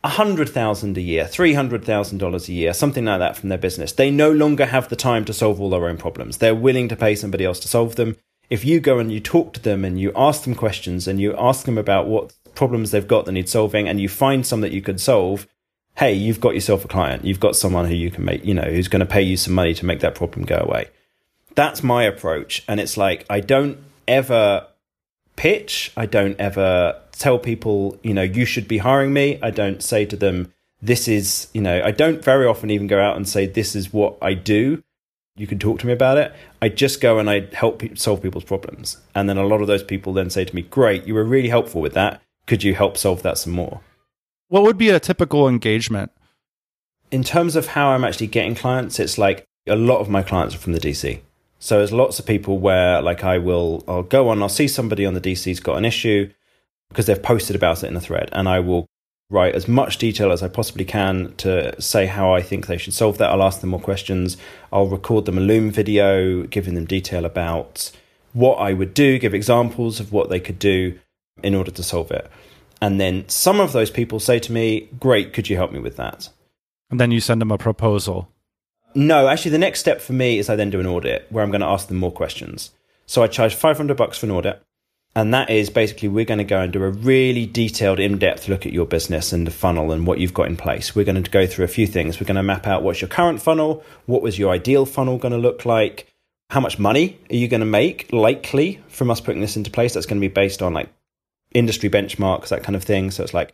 a hundred thousand a year, three hundred thousand dollars a year, something like that from their business. They no longer have the time to solve all their own problems. They're willing to pay somebody else to solve them. If you go and you talk to them and you ask them questions and you ask them about what problems they've got that need solving and you find some that you could solve, hey, you've got yourself a client. You've got someone who you can make, you know, who's going to pay you some money to make that problem go away. That's my approach. And it's like, I don't ever pitch. I don't ever tell people, you know, you should be hiring me. I don't say to them, this is, you know, I don't very often even go out and say, this is what I do. You can talk to me about it. I just go and I help solve people's problems. And then a lot of those people then say to me, great, you were really helpful with that. Could you help solve that some more? What would be a typical engagement? In terms of how I'm actually getting clients, it's like a lot of my clients are from the DC. So there's lots of people where like I will I'll go on, I'll see somebody on the DC's got an issue because they've posted about it in a thread and I will write as much detail as I possibly can to say how I think they should solve that. I'll ask them more questions. I'll record them a Loom video giving them detail about what I would do, give examples of what they could do in order to solve it. And then some of those people say to me, Great, could you help me with that? And then you send them a proposal. No, actually, the next step for me is I then do an audit where I'm going to ask them more questions. So I charge 500 bucks for an audit. And that is basically we're going to go and do a really detailed, in depth look at your business and the funnel and what you've got in place. We're going to go through a few things. We're going to map out what's your current funnel, what was your ideal funnel going to look like, how much money are you going to make likely from us putting this into place. That's going to be based on like industry benchmarks, that kind of thing. So it's like,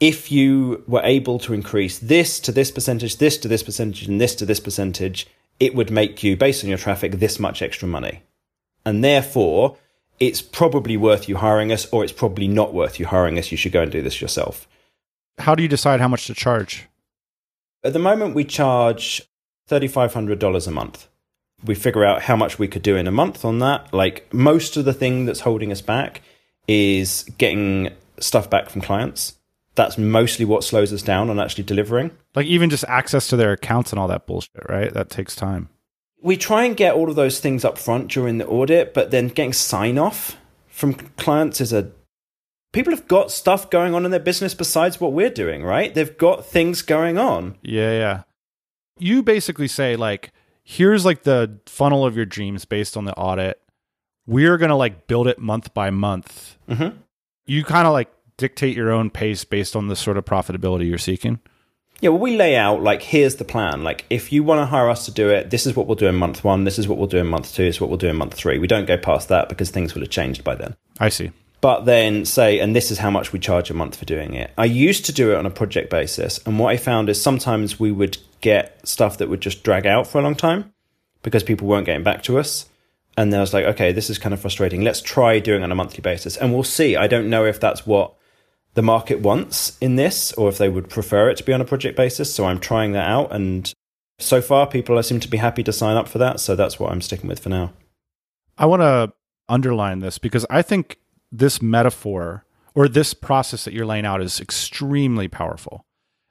if you were able to increase this to this percentage, this to this percentage, and this to this percentage, it would make you, based on your traffic, this much extra money. And therefore, it's probably worth you hiring us, or it's probably not worth you hiring us. You should go and do this yourself. How do you decide how much to charge? At the moment, we charge $3,500 a month. We figure out how much we could do in a month on that. Like most of the thing that's holding us back is getting stuff back from clients that's mostly what slows us down on actually delivering. Like even just access to their accounts and all that bullshit, right? That takes time. We try and get all of those things up front during the audit, but then getting sign off from clients is a people have got stuff going on in their business besides what we're doing, right? They've got things going on. Yeah, yeah. You basically say like here's like the funnel of your dreams based on the audit. We're going to like build it month by month. Mm-hmm. You kind of like dictate your own pace based on the sort of profitability you're seeking? Yeah, well, we lay out like here's the plan. Like, if you want to hire us to do it, this is what we'll do in month one. This is what we'll do in month two. This is what we'll do in month three. We don't go past that because things will have changed by then. I see. But then say, and this is how much we charge a month for doing it. I used to do it on a project basis, and what I found is sometimes we would get stuff that would just drag out for a long time because people weren't getting back to us. And then I was like, okay, this is kind of frustrating. Let's try doing on a monthly basis, and we'll see. I don't know if that's what the market wants in this or if they would prefer it to be on a project basis. So I'm trying that out. And so far, people seem to be happy to sign up for that. So that's what I'm sticking with for now. I want to underline this because I think this metaphor or this process that you're laying out is extremely powerful.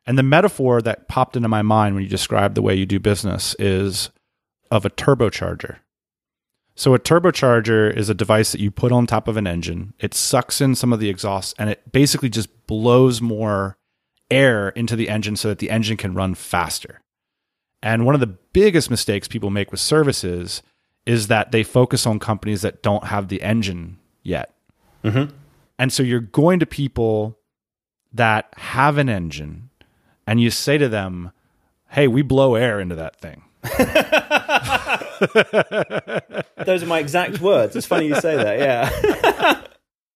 And the metaphor that popped into my mind when you described the way you do business is of a turbocharger. So a turbocharger is a device that you put on top of an engine. It sucks in some of the exhaust and it basically just blows more air into the engine so that the engine can run faster. And one of the biggest mistakes people make with services is that they focus on companies that don't have the engine yet. Mm-hmm. And so you're going to people that have an engine and you say to them, hey, we blow air into that thing. <laughs> Those are my exact words. It's funny you say that. Yeah.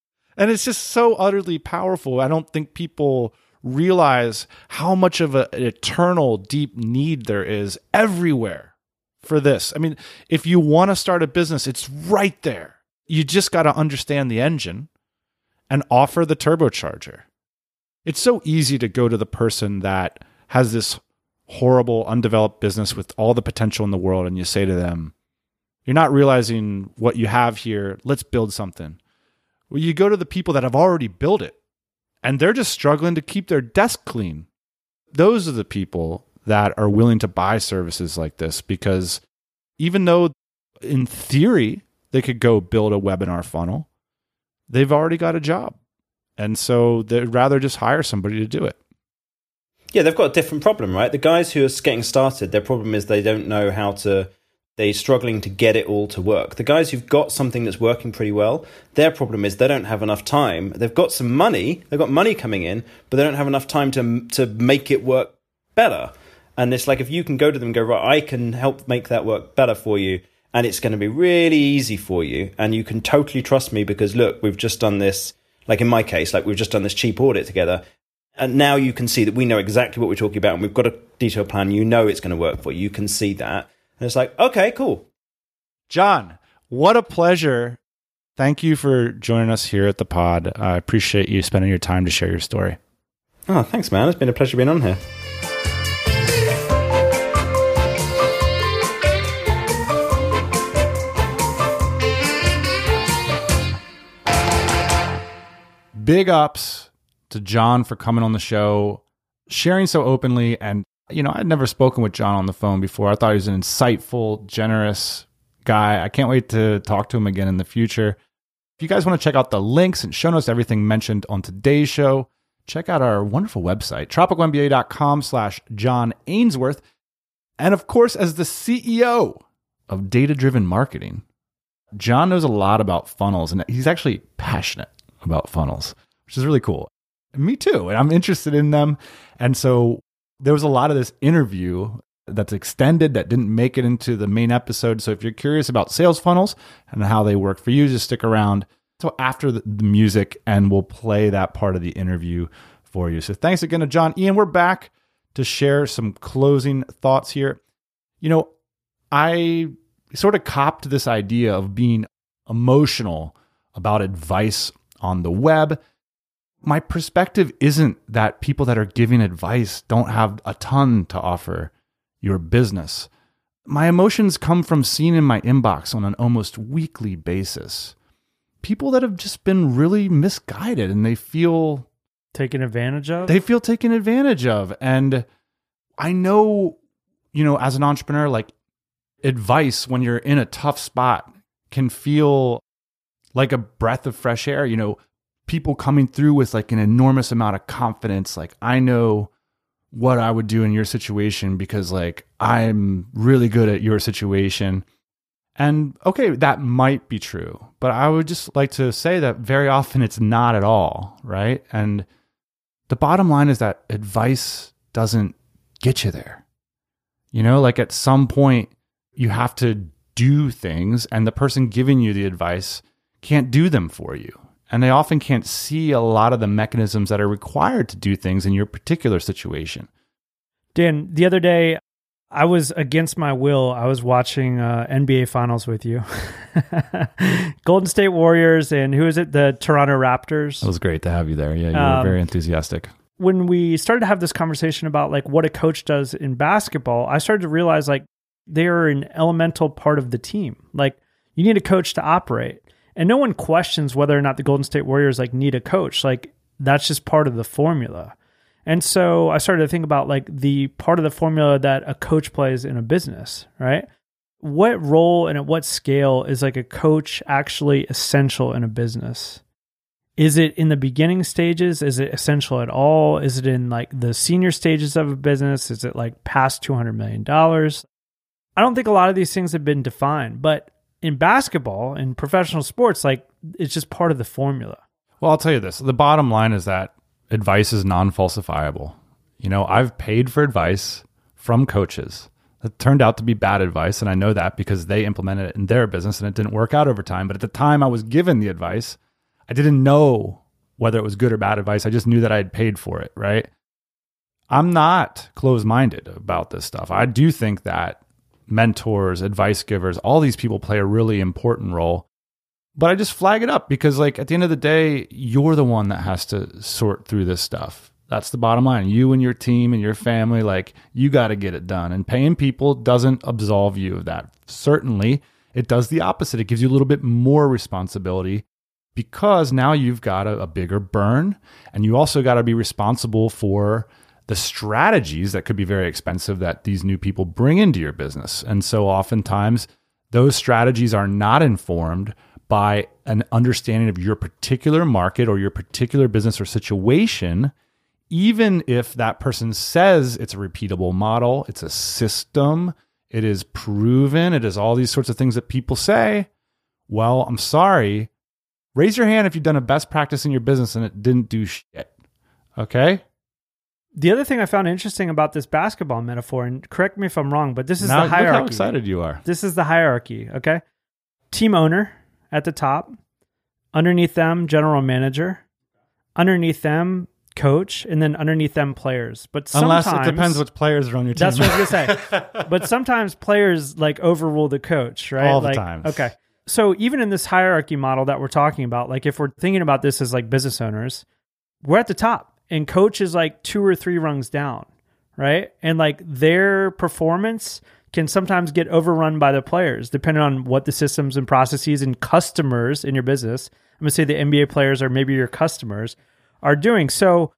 <laughs> and it's just so utterly powerful. I don't think people realize how much of a, an eternal deep need there is everywhere for this. I mean, if you want to start a business, it's right there. You just got to understand the engine and offer the turbocharger. It's so easy to go to the person that has this horrible, undeveloped business with all the potential in the world, and you say to them, You're not realizing what you have here. Let's build something. Well, you go to the people that have already built it, and they're just struggling to keep their desk clean. Those are the people that are willing to buy services like this because even though in theory they could go build a webinar funnel, they've already got a job. And so they'd rather just hire somebody to do it. Yeah, they've got a different problem, right? The guys who are getting started, their problem is they don't know how to they're struggling to get it all to work. The guys who've got something that's working pretty well, their problem is they don't have enough time. They've got some money, they've got money coming in, but they don't have enough time to to make it work better. And it's like if you can go to them and go, right, I can help make that work better for you, and it's going to be really easy for you, and you can totally trust me because look, we've just done this. Like in my case, like we've just done this cheap audit together, and now you can see that we know exactly what we're talking about, and we've got a detailed plan. You know it's going to work for you. You can see that and it's like, okay, cool. John, what a pleasure. Thank you for joining us here at the pod. I appreciate you spending your time to share your story. Oh, thanks, man. It's been a pleasure being on here. Big ups to John for coming on the show, sharing so openly, and you know, I'd never spoken with John on the phone before. I thought he was an insightful, generous guy. I can't wait to talk to him again in the future. If you guys want to check out the links and show notes, everything mentioned on today's show, check out our wonderful website, tropicalmba.com slash John Ainsworth. And of course, as the CEO of Data Driven Marketing, John knows a lot about funnels and he's actually passionate about funnels, which is really cool. Me too. And I'm interested in them. And so there was a lot of this interview that's extended that didn't make it into the main episode. So if you're curious about sales funnels and how they work for you, just stick around so after the, the music and we'll play that part of the interview for you. So thanks again to John. Ian, we're back to share some closing thoughts here. You know, I sort of copped this idea of being emotional about advice on the web my perspective isn't that people that are giving advice don't have a ton to offer your business. My emotions come from seeing in my inbox on an almost weekly basis people that have just been really misguided and they feel taken advantage of. They feel taken advantage of. And I know, you know, as an entrepreneur, like advice when you're in a tough spot can feel like a breath of fresh air. You know, people coming through with like an enormous amount of confidence like i know what i would do in your situation because like i'm really good at your situation. And okay that might be true but i would just like to say that very often it's not at all right? And the bottom line is that advice doesn't get you there. You know like at some point you have to do things and the person giving you the advice can't do them for you and they often can't see a lot of the mechanisms that are required to do things in your particular situation. Dan, the other day, I was against my will. I was watching uh, NBA Finals with you, <laughs> Golden State Warriors, and who is it? The Toronto Raptors. It was great to have you there. Yeah, you um, were very enthusiastic. When we started to have this conversation about like what a coach does in basketball, I started to realize like they are an elemental part of the team. Like you need a coach to operate and no one questions whether or not the Golden State Warriors like need a coach. Like that's just part of the formula. And so I started to think about like the part of the formula that a coach plays in a business, right? What role and at what scale is like a coach actually essential in a business? Is it in the beginning stages? Is it essential at all? Is it in like the senior stages of a business? Is it like past $200 million? I don't think a lot of these things have been defined, but in basketball and professional sports, like it's just part of the formula. Well, I'll tell you this: the bottom line is that advice is non-falsifiable. You know, I've paid for advice from coaches that turned out to be bad advice, and I know that because they implemented it in their business and it didn't work out over time. But at the time I was given the advice, I didn't know whether it was good or bad advice. I just knew that I had paid for it, right? I'm not closed minded about this stuff. I do think that mentors, advice givers, all these people play a really important role. But I just flag it up because, like, at the end of the day, you're the one that has to sort through this stuff. That's the bottom line. You and your team and your family, like, you got to get it done. And paying people doesn't absolve you of that. Certainly, it does the opposite. It gives you a little bit more responsibility because now you've got a, a bigger burn and you also got to be responsible for the strategies that could be very expensive that these new people bring into your business. And so oftentimes those strategies are not informed by an understanding of your particular market or your particular business or situation, even if that person says it's a repeatable model, it's a system, it is proven, it is all these sorts of things that people say, well, I'm sorry. Raise your hand if you've done a best practice in your business and it didn't do shit. Okay? The other thing I found interesting about this basketball metaphor, and correct me if I'm wrong, but this is now, the hierarchy. Look how excited you are. This is the hierarchy, okay? Team owner at the top, underneath them, general manager, underneath them, coach, and then underneath them, players. But unless it depends which players are on your team. That's what I was gonna say. <laughs> but sometimes players like overrule the coach, right? All the time. Okay. So even in this hierarchy model that we're talking about, like if we're thinking about this as like business owners, we're at the top, and coach is like two or three rungs down, right? And like their performance can sometimes get overrun by the players, depending on what the systems and processes and customers in your business. I'm gonna say the NBA players or maybe your customers are doing. So,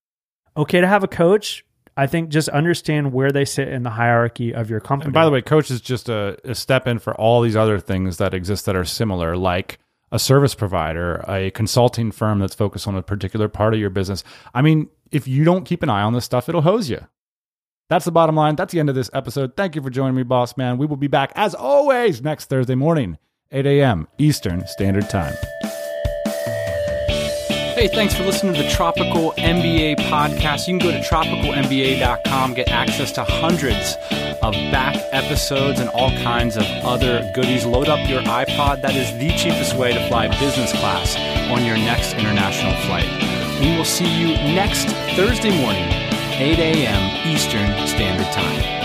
okay to have a coach. I think just understand where they sit in the hierarchy of your company. And by the way, coach is just a, a step in for all these other things that exist that are similar, like a service provider, a consulting firm that's focused on a particular part of your business. I mean, if you don't keep an eye on this stuff, it'll hose you. That's the bottom line. That's the end of this episode. Thank you for joining me, boss man. We will be back as always next Thursday morning, 8 a.m. Eastern Standard Time. Hey, thanks for listening to the Tropical MBA podcast. You can go to tropicalmba.com, get access to hundreds of back episodes and all kinds of other goodies. Load up your iPod. That is the cheapest way to fly business class on your next international flight. We will see you next Thursday morning, 8 a.m. Eastern Standard Time.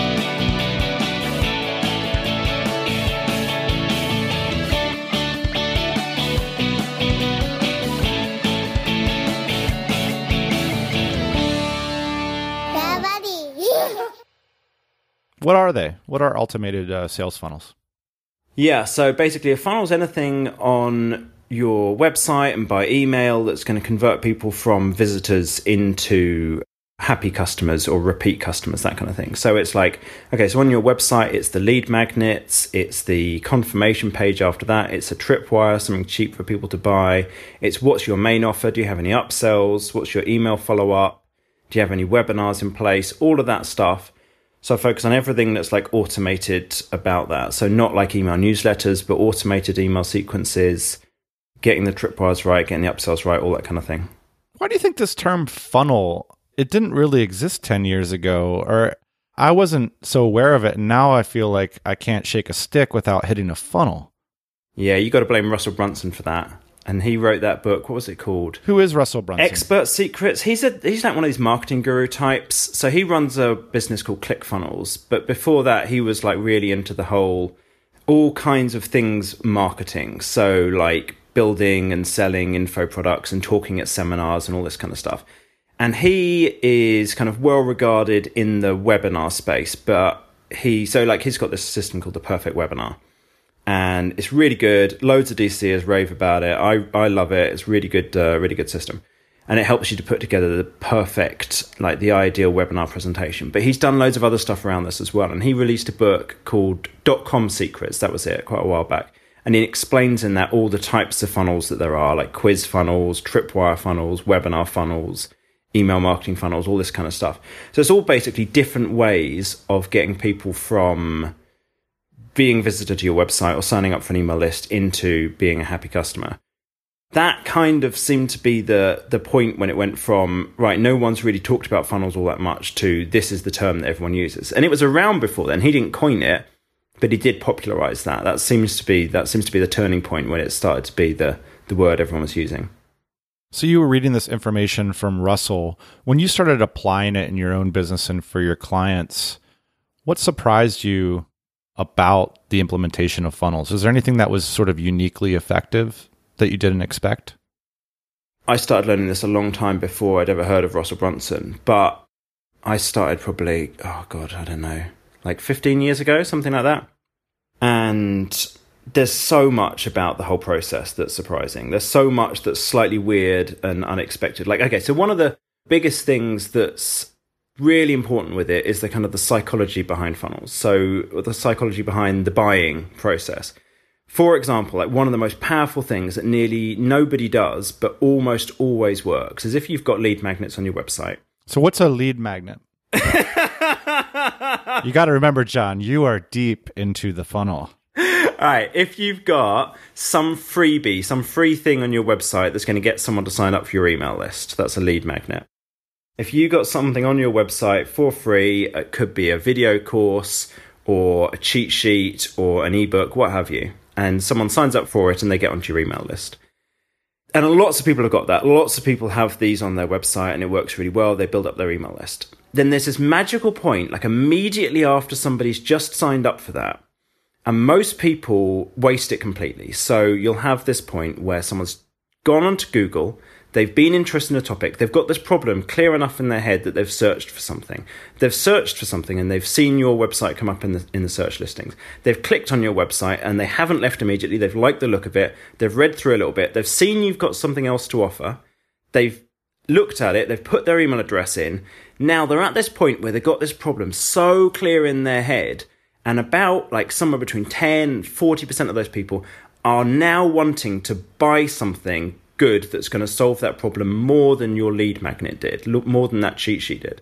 What are they? What are automated uh, sales funnels? Yeah, so basically, a funnel is anything on your website and by email that's going to convert people from visitors into happy customers or repeat customers, that kind of thing. So it's like, okay, so on your website, it's the lead magnets, it's the confirmation page after that, it's a tripwire, something cheap for people to buy, it's what's your main offer, do you have any upsells, what's your email follow up, do you have any webinars in place, all of that stuff. So I focus on everything that's like automated about that. So not like email newsletters, but automated email sequences, getting the tripwires right, getting the upsells right, all that kind of thing. Why do you think this term funnel it didn't really exist 10 years ago or I wasn't so aware of it and now I feel like I can't shake a stick without hitting a funnel. Yeah, you got to blame Russell Brunson for that. And he wrote that book. What was it called? Who is Russell Brunson? Expert Secrets. He's a he's like one of these marketing guru types. So he runs a business called ClickFunnels. But before that, he was like really into the whole all kinds of things marketing. So like building and selling info products and talking at seminars and all this kind of stuff. And he is kind of well regarded in the webinar space, but he so like he's got this system called the Perfect Webinar and it's really good. Loads of DCers rave about it. I, I love it. It's really good, uh, really good system, and it helps you to put together the perfect, like the ideal webinar presentation. But he's done loads of other stuff around this as well, and he released a book called Dot Com Secrets. That was it, quite a while back, and he explains in that all the types of funnels that there are, like quiz funnels, tripwire funnels, webinar funnels. Email marketing funnels, all this kind of stuff. So it's all basically different ways of getting people from being visitor to your website or signing up for an email list into being a happy customer. That kind of seemed to be the the point when it went from right, no one's really talked about funnels all that much to this is the term that everyone uses. And it was around before then. He didn't coin it, but he did popularize that. That seems to be that seems to be the turning point when it started to be the the word everyone was using. So you were reading this information from Russell. When you started applying it in your own business and for your clients, what surprised you about the implementation of funnels? Is there anything that was sort of uniquely effective that you didn't expect? I started learning this a long time before I'd ever heard of Russell Brunson, but I started probably, oh God, I don't know, like 15 years ago, something like that. And there's so much about the whole process that's surprising. There's so much that's slightly weird and unexpected. Like, okay, so one of the biggest things that's really important with it is the kind of the psychology behind funnels. So the psychology behind the buying process. For example, like one of the most powerful things that nearly nobody does, but almost always works, is if you've got lead magnets on your website So, what's a lead magnet? <laughs> you got to remember, John, you are deep into the funnel. All right, if you've got some freebie, some free thing on your website that's going to get someone to sign up for your email list, that's a lead magnet. If you got something on your website for free, it could be a video course or a cheat sheet or an ebook, what have you, and someone signs up for it and they get onto your email list. And lots of people have got that. Lots of people have these on their website and it works really well. They build up their email list. Then there's this magical point, like immediately after somebody's just signed up for that, and most people waste it completely. So you'll have this point where someone's gone onto Google, they've been interested in a topic, they've got this problem clear enough in their head that they've searched for something. They've searched for something and they've seen your website come up in the in the search listings. They've clicked on your website and they haven't left immediately. They've liked the look of it. They've read through a little bit. They've seen you've got something else to offer. They've looked at it, they've put their email address in. Now they're at this point where they've got this problem so clear in their head and about like somewhere between 10 and 40% of those people are now wanting to buy something good that's going to solve that problem more than your lead magnet did, more than that cheat sheet did.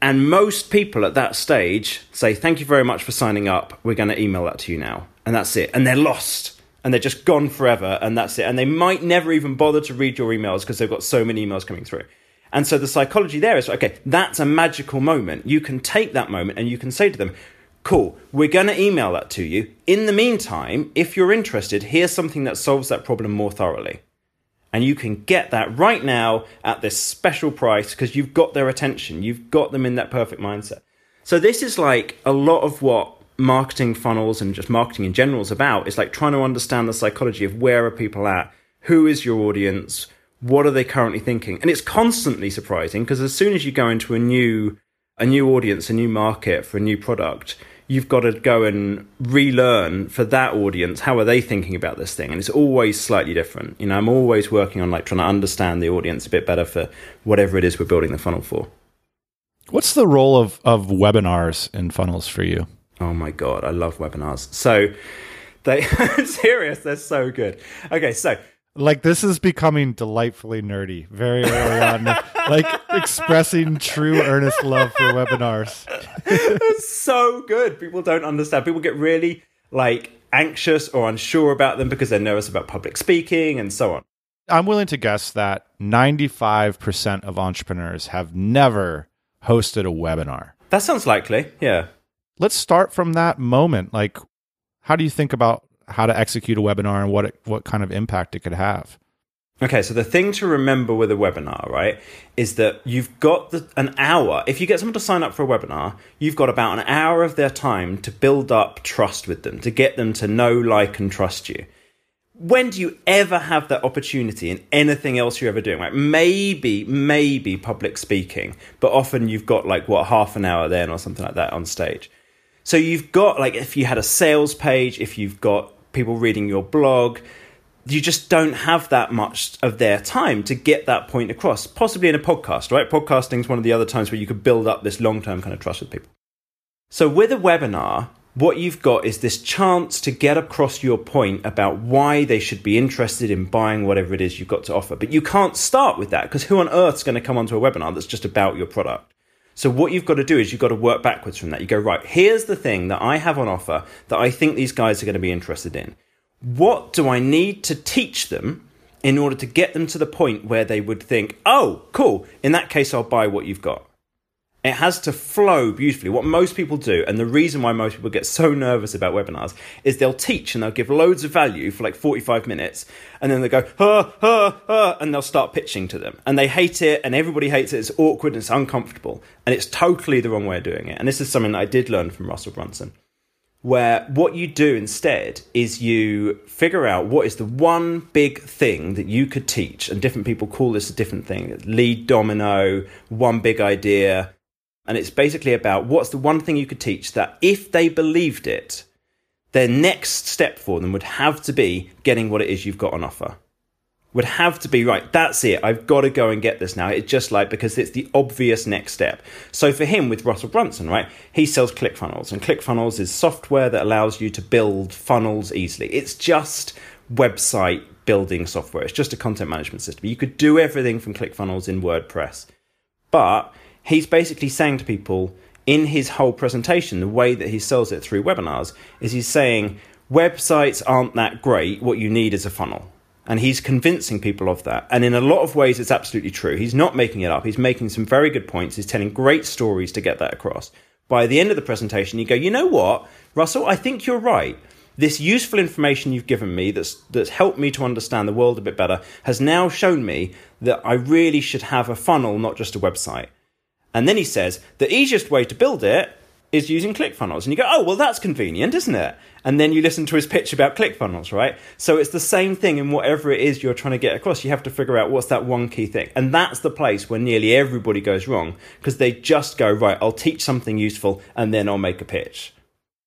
And most people at that stage say, Thank you very much for signing up. We're going to email that to you now. And that's it. And they're lost. And they're just gone forever. And that's it. And they might never even bother to read your emails because they've got so many emails coming through. And so the psychology there is okay, that's a magical moment. You can take that moment and you can say to them, Cool, we're going to email that to you. In the meantime, if you're interested, here's something that solves that problem more thoroughly. And you can get that right now at this special price because you've got their attention. You've got them in that perfect mindset. So, this is like a lot of what marketing funnels and just marketing in general is about. It's like trying to understand the psychology of where are people at? Who is your audience? What are they currently thinking? And it's constantly surprising because as soon as you go into a new a new audience, a new market for a new product, you've got to go and relearn for that audience how are they thinking about this thing? And it's always slightly different. You know i'm always working on like trying to understand the audience a bit better for whatever it is we're building the funnel for. What's the role of of webinars in funnels for you? Oh my god i love webinars. So they <laughs> serious they're so good. Okay so like this is becoming delightfully nerdy. Very early on <laughs> like expressing true earnest love for webinars. It's so good. People don't understand. People get really like anxious or unsure about them because they're nervous about public speaking and so on. I'm willing to guess that 95% of entrepreneurs have never hosted a webinar. That sounds likely yeah. Let's start from that moment. Like how do you think about how to execute a webinar and what it, what kind of impact it could have. Okay, so the thing to remember with a webinar, right, is that you've got the, an hour. If you get someone to sign up for a webinar, you've got about an hour of their time to build up trust with them, to get them to know, like, and trust you. When do you ever have that opportunity in anything else you're ever doing? Right? Maybe, maybe public speaking, but often you've got like what half an hour then or something like that on stage. So you've got like if you had a sales page, if you've got people reading your blog, you just don't have that much of their time to get that point across. Possibly in a podcast, right? Podcasting is one of the other times where you could build up this long term kind of trust with people. So with a webinar, what you've got is this chance to get across your point about why they should be interested in buying whatever it is you've got to offer. But you can't start with that because who on earth is going to come onto a webinar that's just about your product? So what you've got to do is you've got to work backwards from that. You go, right, here's the thing that I have on offer that I think these guys are going to be interested in. What do I need to teach them in order to get them to the point where they would think, oh, cool, in that case, I'll buy what you've got? It has to flow beautifully. What most people do, and the reason why most people get so nervous about webinars, is they'll teach and they'll give loads of value for like 45 minutes, and then they go, ha, ha, ha, and they'll start pitching to them. And they hate it, and everybody hates it. It's awkward and it's uncomfortable. And it's totally the wrong way of doing it. And this is something that I did learn from Russell Brunson, where what you do instead is you figure out what is the one big thing that you could teach, and different people call this a different thing lead domino, one big idea and it's basically about what's the one thing you could teach that if they believed it, their next step for them would have to be getting what it is you've got on offer. Would have to be, right, that's it. I've got to go and get this now. It's just like, because it's the obvious next step. So for him, with Russell Brunson, right, he sells ClickFunnels, and ClickFunnels is software that allows you to build funnels easily. It's just website building software. It's just a content management system. You could do everything from ClickFunnels in WordPress But he's basically saying to people in his whole presentation, the way that he sells it through webinars, is he's saying websites aren't that great. What you need is a funnel. And he's convincing people of that. And in a lot of ways, it's absolutely true. He's not making it up. He's making some very good points. He's telling great stories to get that across. By the end of the presentation, you go, you know what, Russell, I think you're right. This useful information you've given me that's, that's helped me to understand the world a bit better has now shown me that I really should have a funnel, not just a website. And then he says, the easiest way to build it is using ClickFunnels. And you go, oh, well, that's convenient, isn't it? And then you listen to his pitch about ClickFunnels, right? So it's the same thing in whatever it is you're trying to get across. You have to figure out what's that one key thing. And that's the place where nearly everybody goes wrong because they just go, right, I'll teach something useful and then I'll make a pitch.